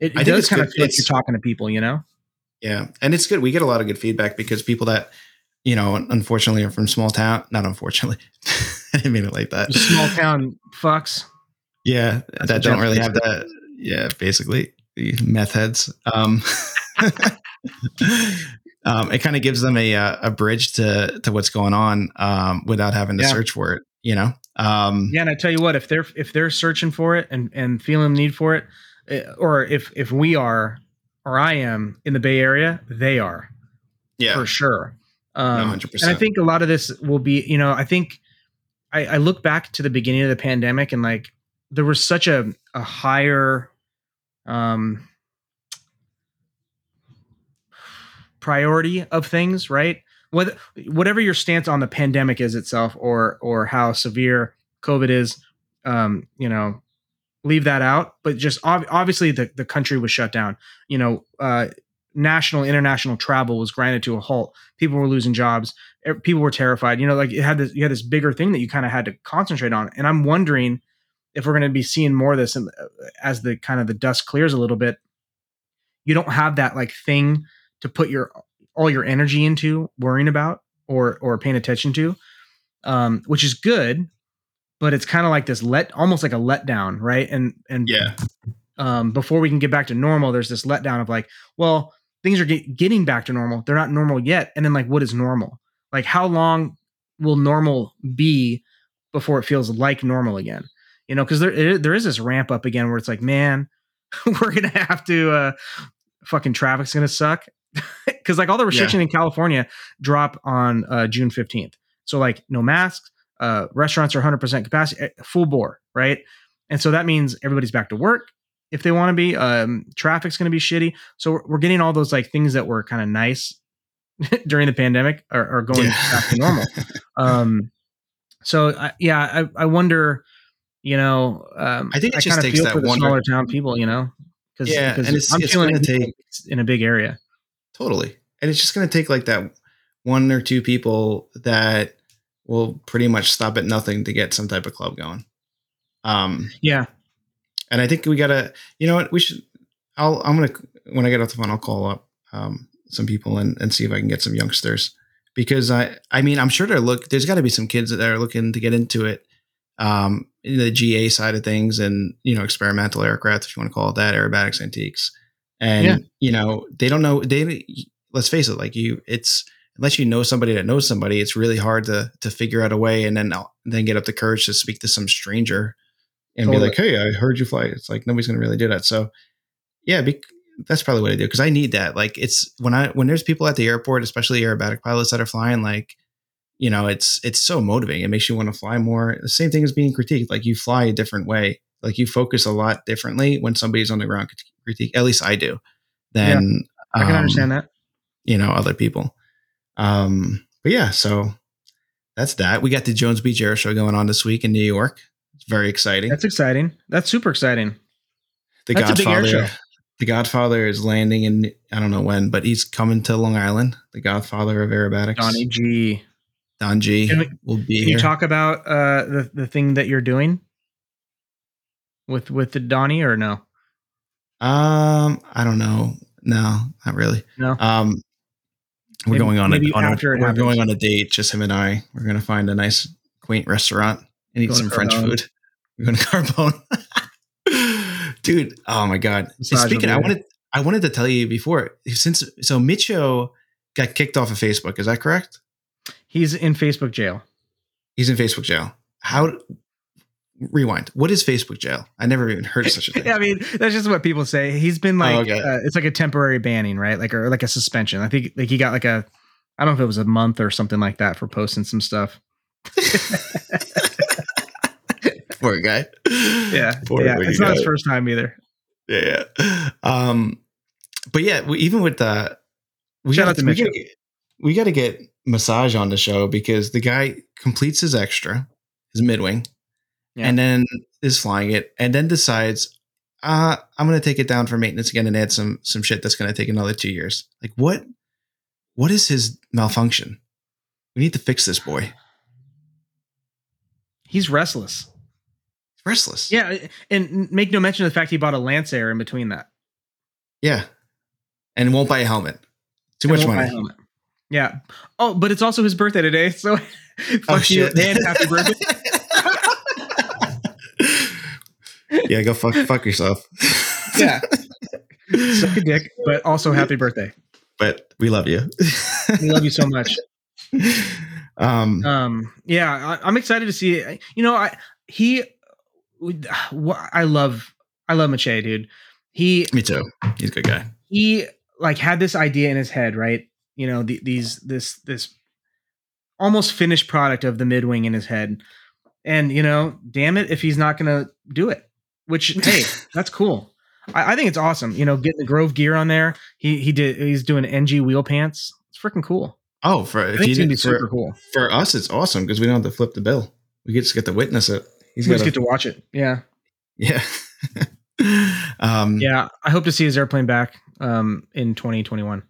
it, it does it's kind of good. feel like you're talking to people. You know, yeah and it's good we get a lot of good feedback because people that you know unfortunately are from small town not unfortunately i didn't mean it like that small town fucks. Yeah That's that don't really have that yeah basically the meth heads um um it kind of gives them a uh, a bridge to to what's going on um without having to Yeah. search for it you know um Yeah, and I tell you what, if they're if they're searching for it and and feeling the need for it, eh, or if if we are or I am in the Bay Area, they are. yeah for sure. Um, 100%. And I think a lot of this will be, you know, I think I, I look back to the beginning of the pandemic and like there was such a, a higher um, priority of things, right? Whether, whatever your stance on the pandemic is itself or or how severe COVID is, um, you know, leave that out. But just ob- obviously the, the country was shut down. You know, uh, national international travel was grinded to a halt people were losing jobs people were terrified you know like it had this you had this bigger thing that you kind of had to concentrate on and i'm wondering if we're going to be seeing more of this in, as the kind of the dust clears a little bit you don't have that like thing to put your all your energy into worrying about or or paying attention to um which is good but it's kind of like this let almost like a letdown right and and yeah um, before we can get back to normal, there's this letdown of like, well, things are get, getting back to normal. They're not normal yet. And then like, what is normal? Like, how long will normal be before it feels like normal again? You know, because there it- there is this ramp up again where it's like, man, we're gonna have to uh, fucking traffic's gonna suck because like all the restriction in California drop on uh, June fifteenth. So like no masks, uh, restaurants are 100% capacity, eh, full bore, right? And so that means everybody's back to work if they want to be. Um, traffic's going to be shitty. So we're, we're getting all those like things that were kind of nice during the pandemic are, are going Yeah. back to normal. um, so I, yeah, I, I wonder, you know, um, I think it just kinda takes feel that for the wonder- smaller town people, you know, because Yeah, and it's- I'm it's feeling gonna take- in a big area. Totally. And it's just going to take like that one or two people that will pretty much stop at nothing to get some type of club going. Um, Yeah, and I think we gotta, you know what, we should, I'll, I'm going to, when I get off the phone, I'll call up, um, some people and, and see if I can get some youngsters because I, I mean, I'm sure they're look, there's gotta be some kids that are looking to get into it. Um, in the GA side of things and, you know, experimental aircraft, if you want to call it that, aerobatics antiques. And, Yeah. you know, they don't know, they, let's face it, like you, it's, unless you know somebody that knows somebody, it's really hard to, to figure out a way and then, then get up the courage to speak to some stranger and Totally. be like, Hey, I heard you fly. It's like, nobody's going to really do that. So yeah, be, that's probably what I do. Cause I need that. Like it's when I, when there's people at the airport, especially aerobatic pilots that are flying, like, you know, it's, it's so motivating. It makes you want to fly more. The same thing as being critiqued. Like you fly a different way. Like you focus a lot differently when somebody's on the ground critique. At least I do. Than I can um, understand that. you know other people um but yeah so that's that. We got the Jones Beach Air Show going on this week in New York. It's very exciting. That's exciting. That's super exciting. the that's a big air Godfather. The Godfather is landing in I don't know when, but he's coming to Long Island. The Godfather of aerobatics, Donnie G. Don G, Can we- will be Can here. you talk about uh, the the thing that you're doing with with the Donnie or no? um, I don't know. No, not really. No. Um, we're Maybe- going on a, on a we're happens. going on a date. Just him and I. We're gonna find a nice, quaint restaurant and eat some French food. We're going to Carbone, dude. Oh my god. Speaking, I wanted I wanted to tell you before since so Micho got kicked off of Facebook. Is that correct? He's in Facebook jail. He's in Facebook jail. How? Rewind. What is Facebook jail? I never even heard of such a thing. I mean, that's just what people say. He's been like, Oh, okay. uh, it's like a temporary banning, right? Like or like a suspension. I think like he got like a, I don't know if it was a month or something like that for posting some stuff. Poor guy. Yeah, Poor yeah. It's not his first time either. Yeah, yeah. Um, but yeah, we, even with the, we Shout got out to we gotta we got to get massage on the show because the guy completes his extra, his midwing, Yeah. and then is flying it, and then decides, uh, I'm gonna take it down for maintenance again and add some some shit that's gonna take another two years. Like what? What is his malfunction? We need to fix this boy. He's restless. He's restless. Yeah, and make no mention of the fact he bought a Lancair in between that. yeah, and won't buy a helmet. Too And much won't buy a money. Yeah. Oh, but it's also his birthday today, so fuck Oh, you and happy birthday. yeah, go fuck fuck yourself. Yeah. Suck a dick, but also happy birthday. but we love you. We love you so much. um, Um, yeah, I, I'm excited to see. You know, I he, I love, I love Mache, dude. He me too. He's a good guy. he like had this idea in his head, right? You know, the, these this this almost finished product of the midwing in his head, and you know, damn it, if he's not gonna do it, which hey, that's cool. I, I think it's awesome. You know, getting the Grove gear on there. He he did. He's doing NG wheel pants. It's freaking cool. Oh, for if you it's gonna be did, super for, cool. for us, it's awesome because we don't have to flip the bill. We get to get to witness it. He's We just get to watch it. Yeah. yeah. um, Yeah, I hope to see his airplane back um, in 2021.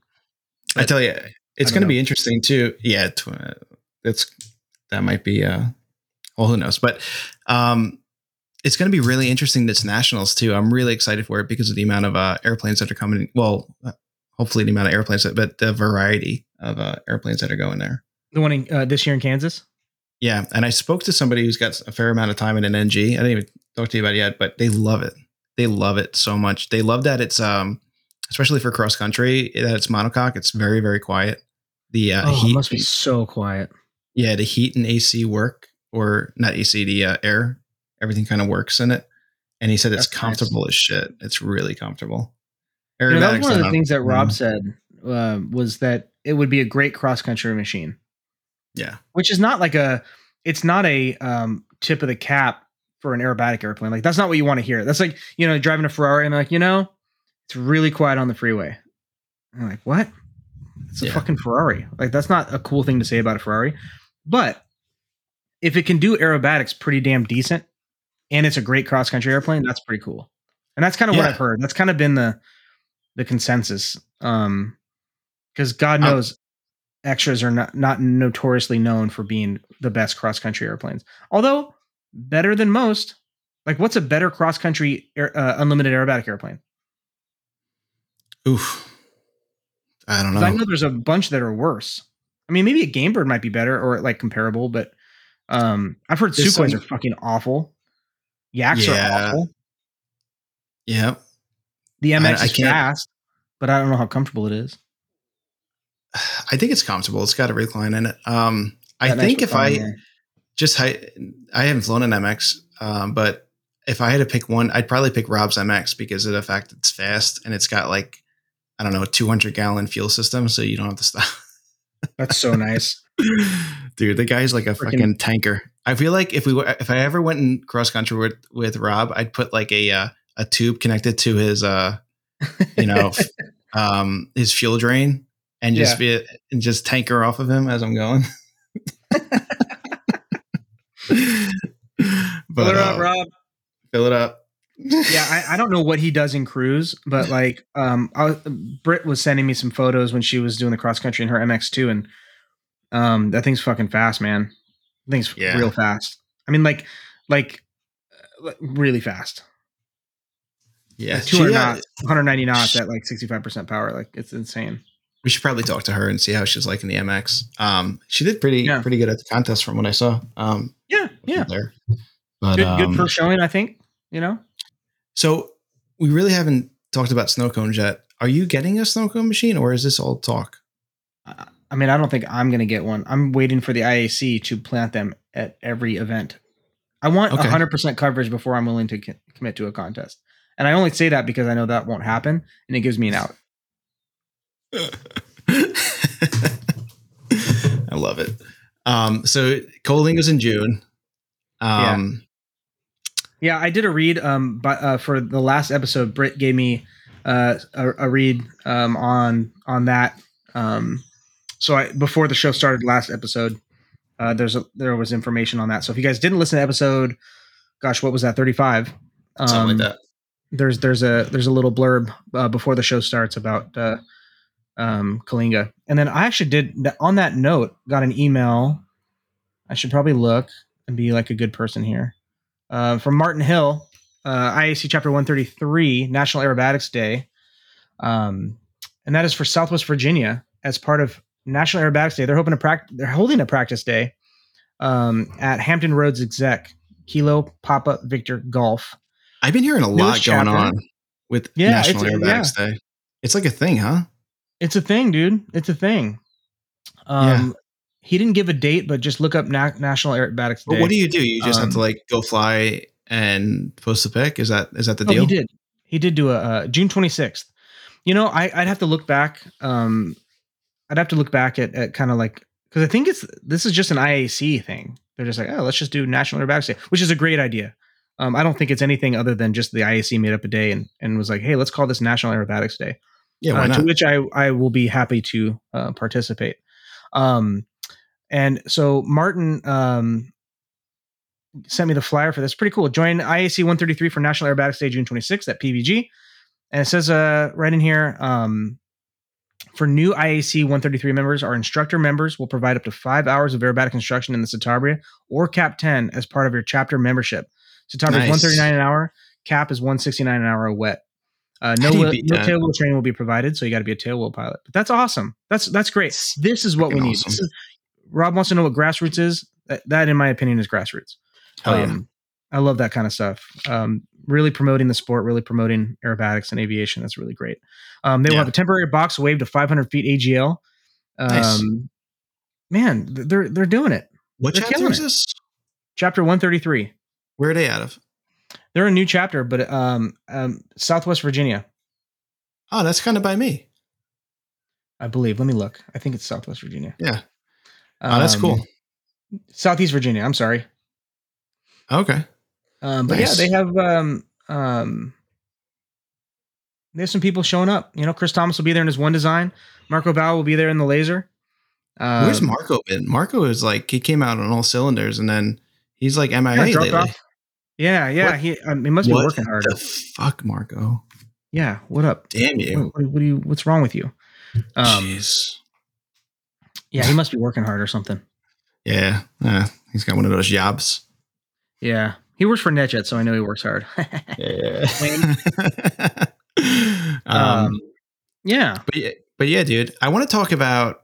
I tell you, it's going to be interesting too. Yeah, that's that might be. uh Well, who knows? But um it's going to be really interesting this nationals too. I'm really excited for it because of the amount of uh, airplanes that are coming. Well, uh, hopefully the amount of airplanes, that, but the variety of uh, airplanes that are going there. The one in, uh, this year in Kansas. Yeah, and I spoke to somebody who's got a fair amount of time in an NG. I didn't even talk to you about it yet, but they love it. They love it so much. They love that it's um, especially for cross country, that it's monocoque. It's very very quiet. The uh, oh, heat it must be so quiet. yeah, the heat and AC work, or not AC, the uh, air, everything kind of works in it. And he said it's That's nice. comfortable as shit. It's really comfortable. You know, that was one of the things that Rob Mhm. said uh, was that it would be a great cross country machine, Yeah, which is not like a. It's not a um, tip of the cap for an aerobatic airplane. Like that's not what you want to hear. That's like you know driving a Ferrari and like you know it's really quiet on the freeway. And I'm like what? It's a Yeah. fucking Ferrari. Like that's not a cool thing to say about a Ferrari. But if it can do aerobatics pretty damn decent, and it's a great cross country airplane, that's pretty cool. And that's kind of what I've heard. That's kind of been the the consensus. Um, because God Um, knows extras are not not notoriously known for being the best cross country airplanes. Although better than most. Like, what's a better cross country air, uh, unlimited aerobatic airplane? Oof. I don't know. I know. there's a bunch that are worse. I mean, maybe a Game Bird might be better or like comparable, but um, I've heard There's Sukhois some- are fucking awful. Yaks Yeah. are awful. Yeah, The MX I is can't- fast, but I don't know how comfortable it is. I think it's comfortable. It's got a recline in it. Um, I That think if I yeah. just I, I haven't flown an MX, um, but if I had to pick one, I'd probably pick Rob's MX because of the fact it's fast and it's got like I don't know a 200 gallon fuel system, so you don't have to stop. that's so nice. Dude, the guy's like a Freaking- fucking tanker. I feel like if we were, if I ever went in cross country with with Rob, I'd put like a uh, a tube connected to his uh you know um his fuel drain and just be and just tanker off of him as I'm going. but Fill it up, uh, Rob. fill it up. Yeah, I, I don't know what he does in cruise, but like, um, I, was- Britt was sending me some photos when she was doing the cross country in her MX2, and um, that thing's fucking fast, man. That thing's Yeah. real fast. I mean, like, like, uh, really fast. yeah, Like 200 she, uh, knots, 190 knots at like 65% power. Like, it's insane. we should probably talk to her and see how she's like in the MX. Um, she did pretty Yeah. pretty good at the contest from what I saw. Um, Yeah, yeah. there. But Good, um, good for showing, I think. You know, so we really haven't talked about snow cones yet. Are you getting a snow cone machine, or is this all talk? I mean, I don't think I'm going to get one. I'm waiting for the IAC to plant them at every event. I want Okay. 100% coverage before I'm willing to co- commit to a contest. And I only say that because I know that won't happen and it gives me an out. I love it. Um, so Colingo's in June. Um, Yeah, I did a read um but uh, for the last episode Britt gave me uh a, a read um on on that um so I before the show started last episode uh there's a there was information on that. So if you guys didn't listen to episode gosh, what was that 35? Um, something like that. there's there's a there's a little blurb uh, before the show starts about uh, um, Kalinga, and then I actually did on that note got an email. I should probably look and be like a good person here uh, from Martin Hill, uh, IAC Chapter 133, National Aerobatics Day, um, and that is for Southwest Virginia as part of National Aerobatics Day. They're hoping to practice. They're holding a practice day um, at Hampton Roads Exec Kilo Papa Victor Golf. I've been hearing a lot going chapter. on with Yeah, National Aerobatics Day. It's like a thing, huh? It's a thing, dude. It's a thing. Um, He didn't give a date, but just look up Na- National Aerobatics Day. But what do you do? You just have to Um, like go fly and post the pic. Is that is that the Oh, deal? he did. He did do a uh, June 26th. You know, I, I'd have to look back. Um, I'd have to look back at, at kind of like because I think it's this is just an IAC thing. They're just like, oh, let's just do National Aerobatics Day, which is a great idea. Um, I don't think it's anything other than just the IAC made up a day and, and was like, hey, let's call this National Aerobatics Day. Yeah, uh, to which I, I will be happy to uh, participate. Um, and so Martin um, sent me the flyer for this. Pretty cool. Join IAC 133 for National Aerobatics Day, June 26th at PVG. And it says uh, right in here um, for new IAC 133 members, our instructor members will provide up to five hours of aerobatic instruction in the Citabria or Cap 10 as part of your chapter membership. Citabria Nice. is 139 an hour. Cap is 169 an hour wet. Uh, no wheel- no tail wheel training will be provided, so you got to be a tail wheel pilot. But that's awesome. That's that's great. This is what we need. awesome. Is, Rob wants to know what grassroots is. That, that, in my opinion, is grassroots. Hell yeah. Um, I love that kind of stuff. Um, really promoting the sport, really promoting aerobatics and aviation. That's really great. Um, they will have a temporary box wave to 500 feet AGL. Um, Nice. Man, they're they're doing it. what they're chapter is this? Chapter 133. Where are they out of? They're a new chapter, but um, um, Southwest Virginia, Oh, that's kind of by me. I believe. Let me look. I think it's Southwest Virginia. Yeah. Oh, that's Um, cool. Southeast Virginia. I'm sorry. Okay. Um, but Nice. yeah, they have um, um, they have some people showing up. You know, Chris Thomas will be there in his one design. Marco Bau will be there in the laser. Um, Where's Marco been? Marco is like he came out on all cylinders, and then he's like MIA Yeah, lately. off. Yeah, yeah. What- He, um, he must be What working hard. The fuck, Marco? Yeah. What up? Damn you! What, what, what do you? What's wrong with you? Um, Jeez. Yeah, he must be working hard or something. Yeah, uh, he's got one of those jobs. Yeah, he works for NetJet, so I know he works hard. Yeah. um, um, yeah. but yeah, but yeah, dude, I want to talk about.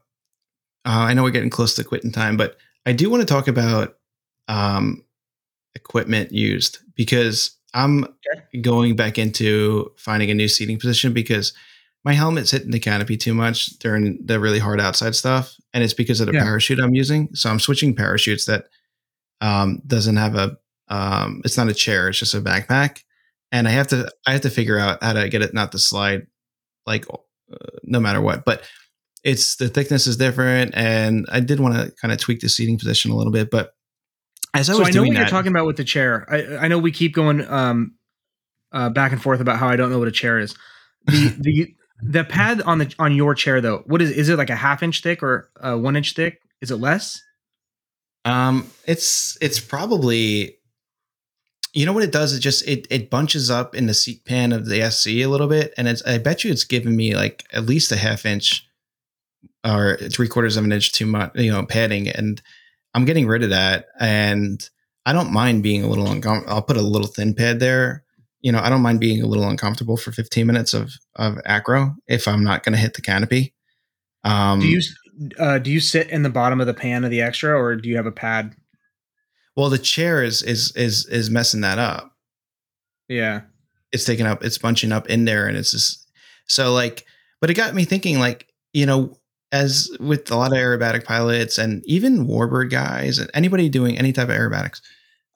Uh, I know we're getting close to quitting time, but I do want to talk about um, equipment used because I'm going back into finding a new seating position because my helmet's hitting the canopy too much during the really hard outside stuff, and it's because of the Yeah. parachute I'm using. So I'm switching parachutes that um, doesn't have a. Um, it's not a chair; it's just a backpack, and I have to. I have to figure out how to get it not to slide, like uh, no matter what. But it's the thickness is different, and I did want to kind of tweak the seating position a little bit. But as I so was I know what that, you're talking about with the chair. I, I know we keep going um, uh, back and forth about how I don't know what a chair is. The the the pad on the on your chair though, what is is it like a half inch thick or uh, one inch thick? Is it less? Um, it's it's probably you know what it does? It just it it bunches up in the seat pan of the SC a little bit, and it's I bet you it's giving me like at least a half inch or three quarters of an inch too much, you know, padding, and I'm getting rid of that. And I don't mind being a little uncomfortable. I'll put a little thin pad there. You know, I don't mind being a little uncomfortable for 15 minutes of of acro if I'm not going to hit the canopy. Um, do you uh, do you sit in the bottom of the pan of the extra, or do you have a pad well, the chair is is is is messing that up. Yeah. It's taking up, it's bunching up in there, and it's just so like. But it got me thinking, like you know, as with a lot of aerobatic pilots and even warbird guys and anybody doing any type of aerobatics,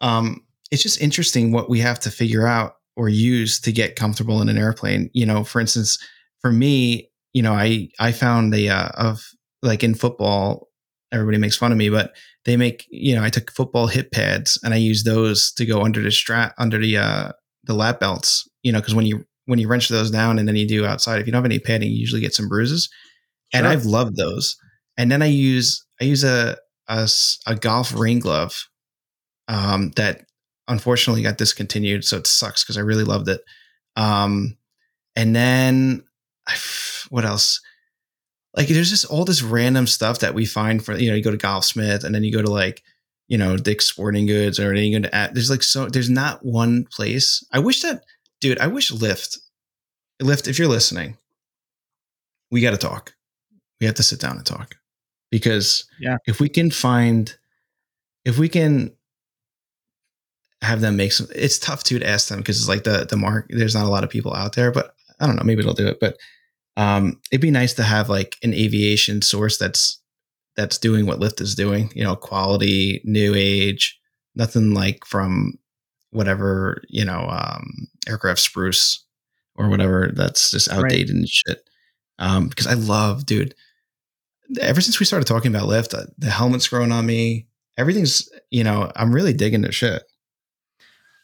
um, it's just interesting what we have to figure out or use to get comfortable in an airplane. You know, for instance, for me, you know, I I found the uh, of like in football, everybody makes fun of me, but they make you know I took football hip pads and I use those to go under the strap under the uh the lap belts. You know, because when you when you wrench those down and then you do outside, if you don't have any padding, you usually get some bruises. Sure. And I've loved those. And then I use I use a a, a golf rain glove um, that unfortunately got discontinued, so it sucks because I really loved it. Um, and then what else? like there's just all this random stuff that we find for you know you go to golfsmith and then you go to like you know dick's sporting goods or anything. there's like so there's not one place i wish that dude i wish lift lift if you're listening we got to talk we have to sit down and talk because yeah if we can find if we can have them make some it's tough too to ask them because it's like the the mark there's not a lot of people out there but i don't know maybe they'll do it but um, it'd be nice to have like an aviation source that's that's doing what Lift is doing. You know, quality, new age, nothing like from whatever you know um, aircraft spruce or whatever that's just outdated right. and shit. Um, because I love, dude. Ever since we started talking about Lift, uh, the helmet's growing on me. Everything's, you know, I'm really digging the shit.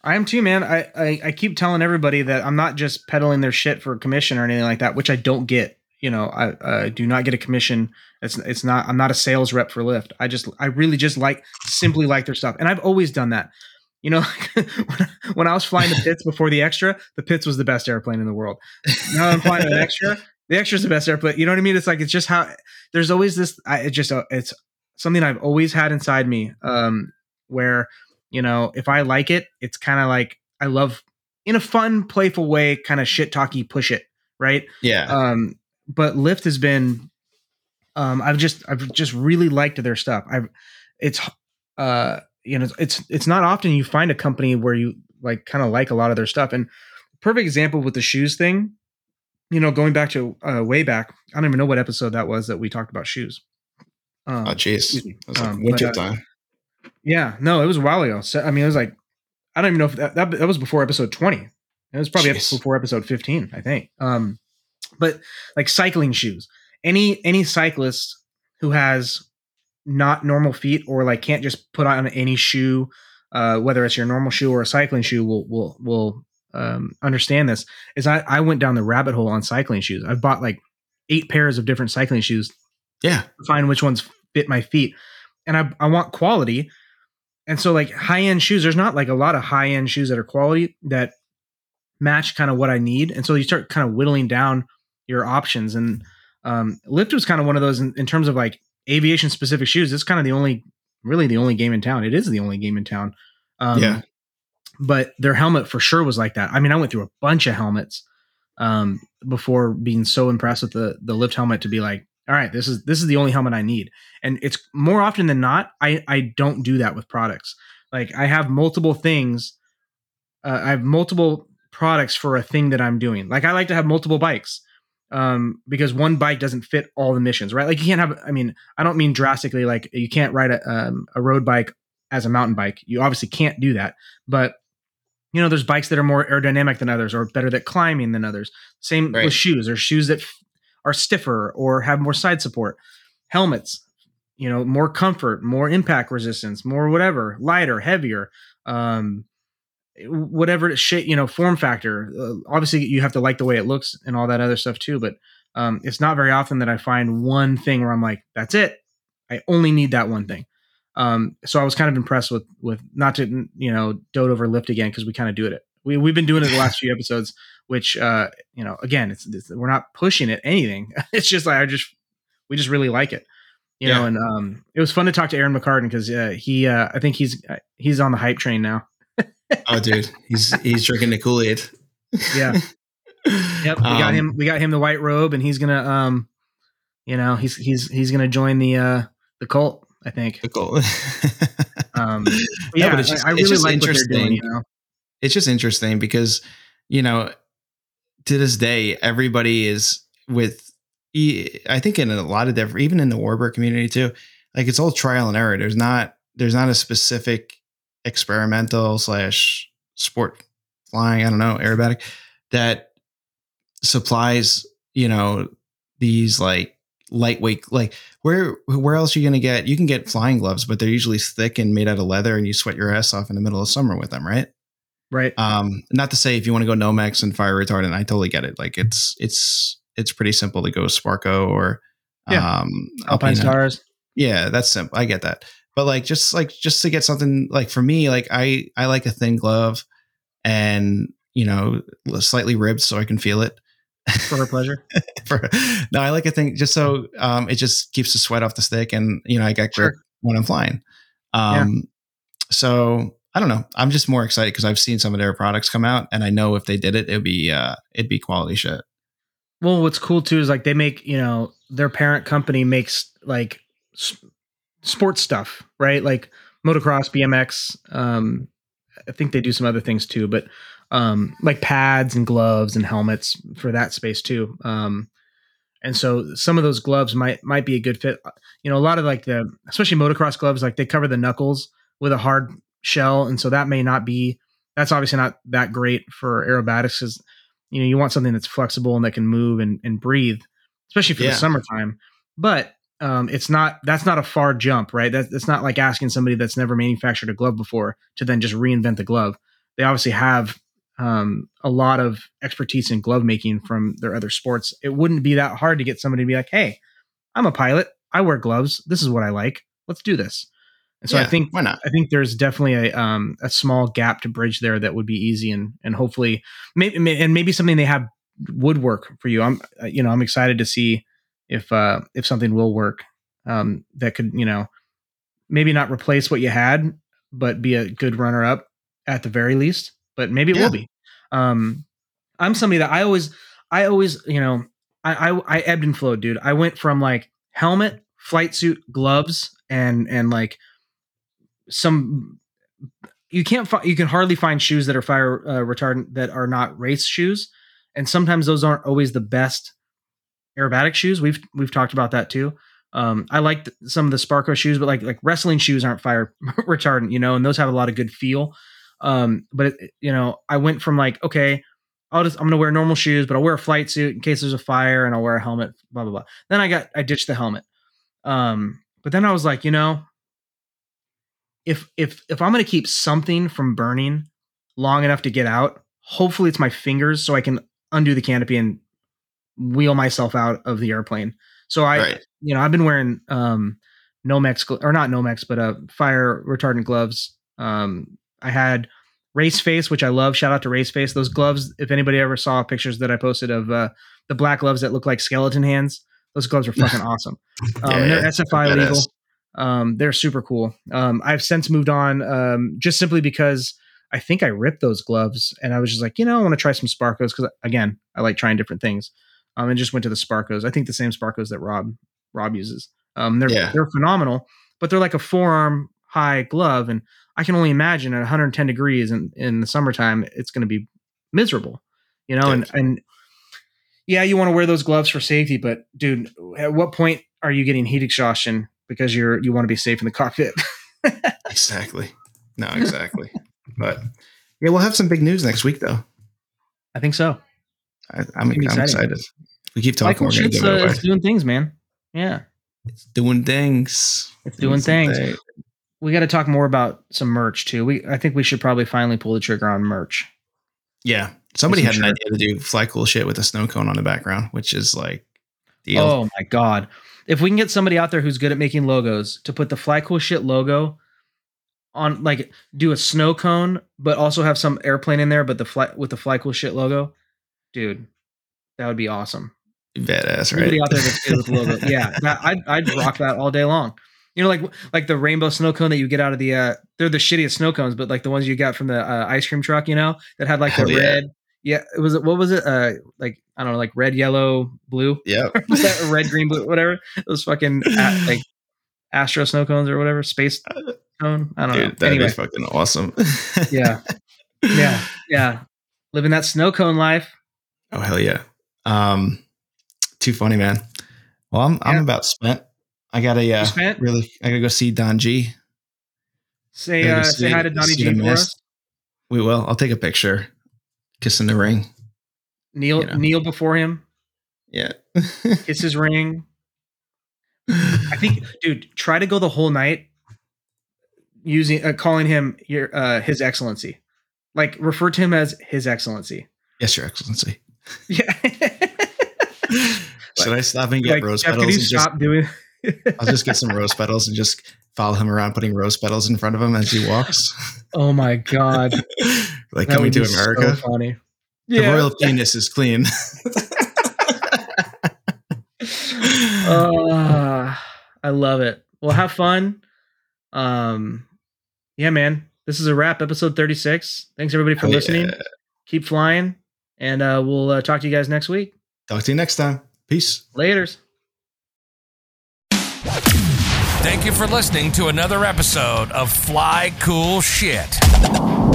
I am too, man. I, I, I keep telling everybody that I'm not just peddling their shit for a commission or anything like that, which I don't get. You know, I uh, do not get a commission. It's it's not. I'm not a sales rep for Lift. I just I really just like simply like their stuff, and I've always done that. You know, when I was flying the Pitts before the extra, the Pitts was the best airplane in the world. Now I'm flying an extra. The extra is the best airplane. You know what I mean? It's like it's just how there's always this. I, it just it's something I've always had inside me. Um, where you know, if I like it, it's kind of like I love in a fun, playful way, kind of shit talky push it, right? Yeah. Um, but Lift has been um I've just I've just really liked their stuff. I've it's uh you know it's it's not often you find a company where you like kind of like a lot of their stuff. And perfect example with the shoes thing, you know, going back to uh, way back, I don't even know what episode that was that we talked about shoes. Um, oh, jeez. Um, winter but, uh, time. Yeah, no, it was a while ago. So, I mean, it was like I don't even know if that, that, that was before episode 20. It was probably before episode 15, I think. Um, but like cycling shoes, any any cyclist who has not normal feet or like can't just put on any shoe, uh, whether it's your normal shoe or a cycling shoe, will will will um, understand this. Is I I went down the rabbit hole on cycling shoes. I've bought like eight pairs of different cycling shoes. Yeah, find which ones fit my feet, and I I want quality and so like high end shoes, there's not like a lot of high end shoes that are quality that match kind of what I need. And so you start kind of whittling down your options. And um, Lift was kind of one of those in, in terms of like aviation specific shoes. It's kind of the only, really the only game in town. It is the only game in town. Um, yeah. But their helmet for sure was like that. I mean, I went through a bunch of helmets um, before being so impressed with the the Lift helmet to be like, all right, this is this is the only helmet I need. And it's more often than not, I I don't do that with products. Like I have multiple things. Uh, I have multiple products for a thing that I'm doing. Like I like to have multiple bikes um, because one bike doesn't fit all the missions, right? Like you can't have. I mean, I don't mean drastically. Like you can't ride a um, a road bike as a mountain bike. You obviously can't do that, but you know, there's bikes that are more aerodynamic than others or better at climbing than others. Same right. with shoes. There's shoes that are stiffer or have more side support. Helmets, you know, more comfort, more impact resistance, more whatever, lighter, heavier, um, whatever shit, you know, form factor. Uh, obviously, you have to like the way it looks and all that other stuff too. But um, it's not very often that I find one thing where I'm like, that's it. I only need that one thing. Um, so I was kind of impressed with with not to you know dote over lift again because we kind of do it. We we've been doing it the last few episodes, which uh, you know again it's, it's we're not pushing it anything. it's just like I just we just really like it. You Yeah. know, and um, it was fun to talk to Aaron McCartan because uh, he, uh, I think he's uh, he's on the hype train now. Oh, dude, he's he's drinking the Kool Aid. Yeah, Yep, we got Um, him. We got him the white robe, and he's gonna, um, you know, he's he's he's gonna join the uh the cult. I think. The Kool. Um, No, yeah, but it's just- I, I it's really like what they're doing. interesting. You know, it's just interesting because you know to this day everybody is with I think in a lot of different even in the warbird community too like it's all trial and error. There's not there's not a specific experimental slash sport flying i don't know aerobatic that supplies you know these like lightweight like where where else are you going to get you can get flying gloves but they're usually thick and made out of leather and you sweat your ass off in the middle of summer with them right right? um not to say if you want to go nomex and fire retardant i totally get it like it's it's it's pretty simple to go Sparco or Yeah. um Alpine Alpina. Stars. yeah that's simple i get that but like just like just to get something like for me like i i like a thin glove and you know slightly ribbed so i can feel it for her pleasure. for, no i like a thing just so um it just keeps the sweat off the stick and you know i get grip Sure. when i'm flying um so i don't know i'm just more excited because i've seen some of their products come out and i know if they did it it'd be uh it'd be quality shit Well, what's cool too is like they make you know their parent company makes like sports stuff, right? Like motocross, BMX. Um, I think they do some other things too, but um, like pads and gloves and helmets for that space too. Um, and so some of those gloves might might be a good fit. You know, a lot of like the especially motocross gloves, like they cover the knuckles with a hard shell, and so that may not be. That's obviously not that great for aerobatics because you know you want something that's flexible and that can move and, and breathe especially for Yeah. the summertime. But um, it's not that's not a far jump right? That, that's not like asking somebody that's never manufactured a glove before to then just reinvent the glove. They obviously have um, a lot of expertise in glove making from their other sports. It wouldn't be that hard to get somebody to be like hey i'm a pilot. I wear gloves. This is what i like. Let's do this and so i think why not I think there's definitely a um a small gap to bridge there that would be easy and and hopefully maybe and maybe something they have would work for you. I'm uh, you know I'm excited to see if uh if something will work um that could you know maybe not replace what you had but be a good runner up at the very least. But maybe it Yeah. will be. Um, I'm somebody that I always I always you know I I, I ebbed and flowed, dude. I went from like helmet, flight suit, gloves, and and like some you can't find you can hardly find shoes that are fire uh, retardant that are not race shoes. And sometimes those aren't always the best aerobatic shoes. We've we've talked about that too. Um, i like some of the Sparco shoes but like like wrestling shoes aren't fire retardant you know and those have a lot of good feel. Um, but it, you know i went from like okay i'll just i'm gonna wear normal shoes but i'll wear a flight suit in case there's a fire and i'll wear a helmet blah blah blah. Then i got i ditched the helmet. Um, but then i was like you know if if if I'm going to keep something from burning long enough to get out, hopefully it's my fingers so I can undo the canopy and wheel myself out of the airplane. So I right you know, I've been wearing um Nomex or not Nomex but uh fire retardant gloves. Um I had Race Face, which I love. Shout out to Race Face. Those gloves, if anybody ever saw pictures that I posted of uh the black gloves that look like skeleton hands, those gloves are fucking awesome. Um, and they're SFI legal. Um, they're super cool. Um, I've since moved on um, just simply because I think I ripped those gloves and I was just like, you know, I want to try some Sparcos because again, I like trying different things. Um, and just went to the Sparcos. I think the same Sparcos that Rob Rob uses. Um, they're Yeah. they're phenomenal, but they're like a forearm high glove, and I can only imagine at 110 degrees in in the summertime, it's going to be miserable, you know. And Dude. and yeah, you want to wear those gloves for safety, but dude, at what point are you getting heat exhaustion because you're you want to be safe in the cockpit? exactly no exactly but yeah we'll have some big news next week though I think so. I, I'm, It's gonna be I'm excited we keep talking Michael it uh, doing things, man. Yeah, It's doing things it's doing some things. We got to talk more about some merch too. We I think we should probably finally pull the trigger on merch. Yeah. Somebody had an idea to do fly cool shit with a snow cone on the background, which is like Oh my god, if we can get somebody out there who's good at making logos to put the fly cool shit logo on like do a snow cone but also have some airplane in there but the fly with the fly cool shit logo dude that would be awesome Badass, right? Anybody out there that's good with logo yeah that, I'd, I'd rock that all day long you know like like the rainbow snow cone that you get out of the uh they're the shittiest snow cones but like the ones you got from the uh, ice cream truck you know that had like the yeah. red yeah it was what was it uh like i don't know like red yellow blue Yeah. was that red, green, blue, whatever? Those fucking like Astro snow cones or whatever, space cone. I don't Dude, know. that'd Anyway, be fucking awesome. yeah, yeah, yeah. Living that snow cone life. Oh hell yeah. Um too funny, man. Well, I'm I'm about spent. I gotta uh spent? really I gotta go see Don G. Say go uh, see- say hi to Donnie G for us. We will. I'll take a picture. Kiss in the ring. Kneel You know. kneel before him. Yeah. Kiss his ring. I think, dude, try to go the whole night using uh, calling him your uh, his excellency. Like refer to him as his excellency. yes, Your Excellency. Yeah. Should I stop and get rose Jeff, petals? could you and just, stop doing? I'll just get some rose petals and just follow him around, putting rose petals in front of him as he walks. Oh my god. like That coming to be so America. Funny. the royal penis is clean. Uh, I love it. Well, have fun. Um, yeah, man. This is a wrap. Episode thirty-six. Thanks everybody for Hell listening. yeah. Keep flying, and uh, we'll uh, talk to you guys next week. Talk to you next time. Peace. Later's. Thank you for listening to another episode of Fly Cool Shit.